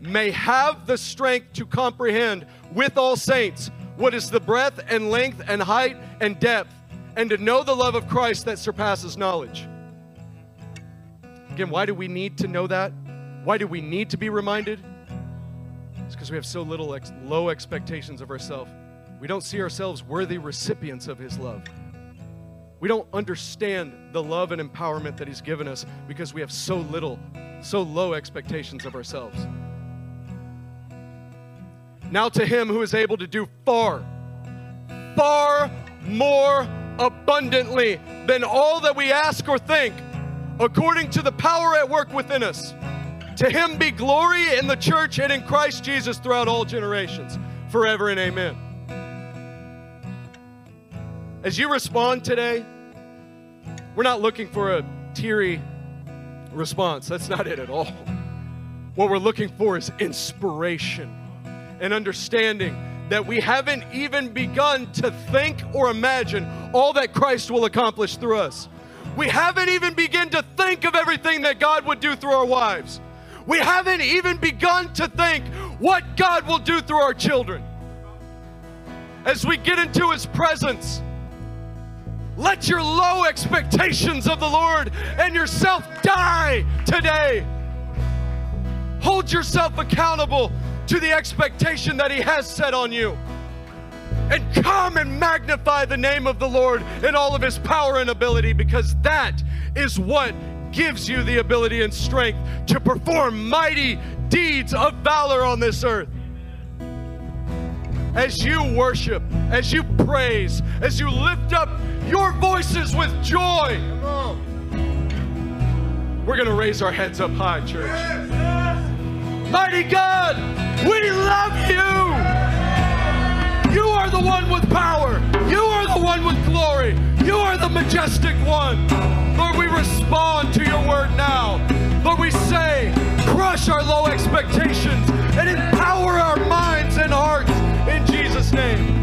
may have the strength to comprehend with all saints what is the breadth and length and height and depth and to know the love of Christ that surpasses knowledge. Again, why do we need to know that? Why do we need to be reminded? It's because we have so little ex- low expectations of ourselves. We don't see ourselves worthy recipients of His love. We don't understand the love and empowerment that He's given us because we have so little, so low expectations of ourselves. Now, to Him who is able to do far, far more abundantly than all that we ask or think, according to the power at work within us. To him be glory in the church and in Christ Jesus throughout all generations, forever and amen. As you respond today, we're not looking for a teary response. That's not it at all. What we're looking for is inspiration and understanding that we haven't even begun to think or imagine all that Christ will accomplish through us. We haven't even begun to think of everything that God would do through our wives. We haven't even begun to think what God will do through our children. As we get into His presence, let your low expectations of the Lord and yourself die today. Hold yourself accountable to the expectation that He has set on you. And come and magnify the name of the Lord in all of His power and ability because that is what gives you the ability and strength to perform mighty deeds of valor on this earth. As you worship, as you praise, as you lift up your voices with joy, we're going to raise our heads up high, church. Mighty God, we love you. You are the one with power. You are the one with glory. You are the majestic one. Lord, we respond to your word now. Lord, we say, crush our low expectations and name.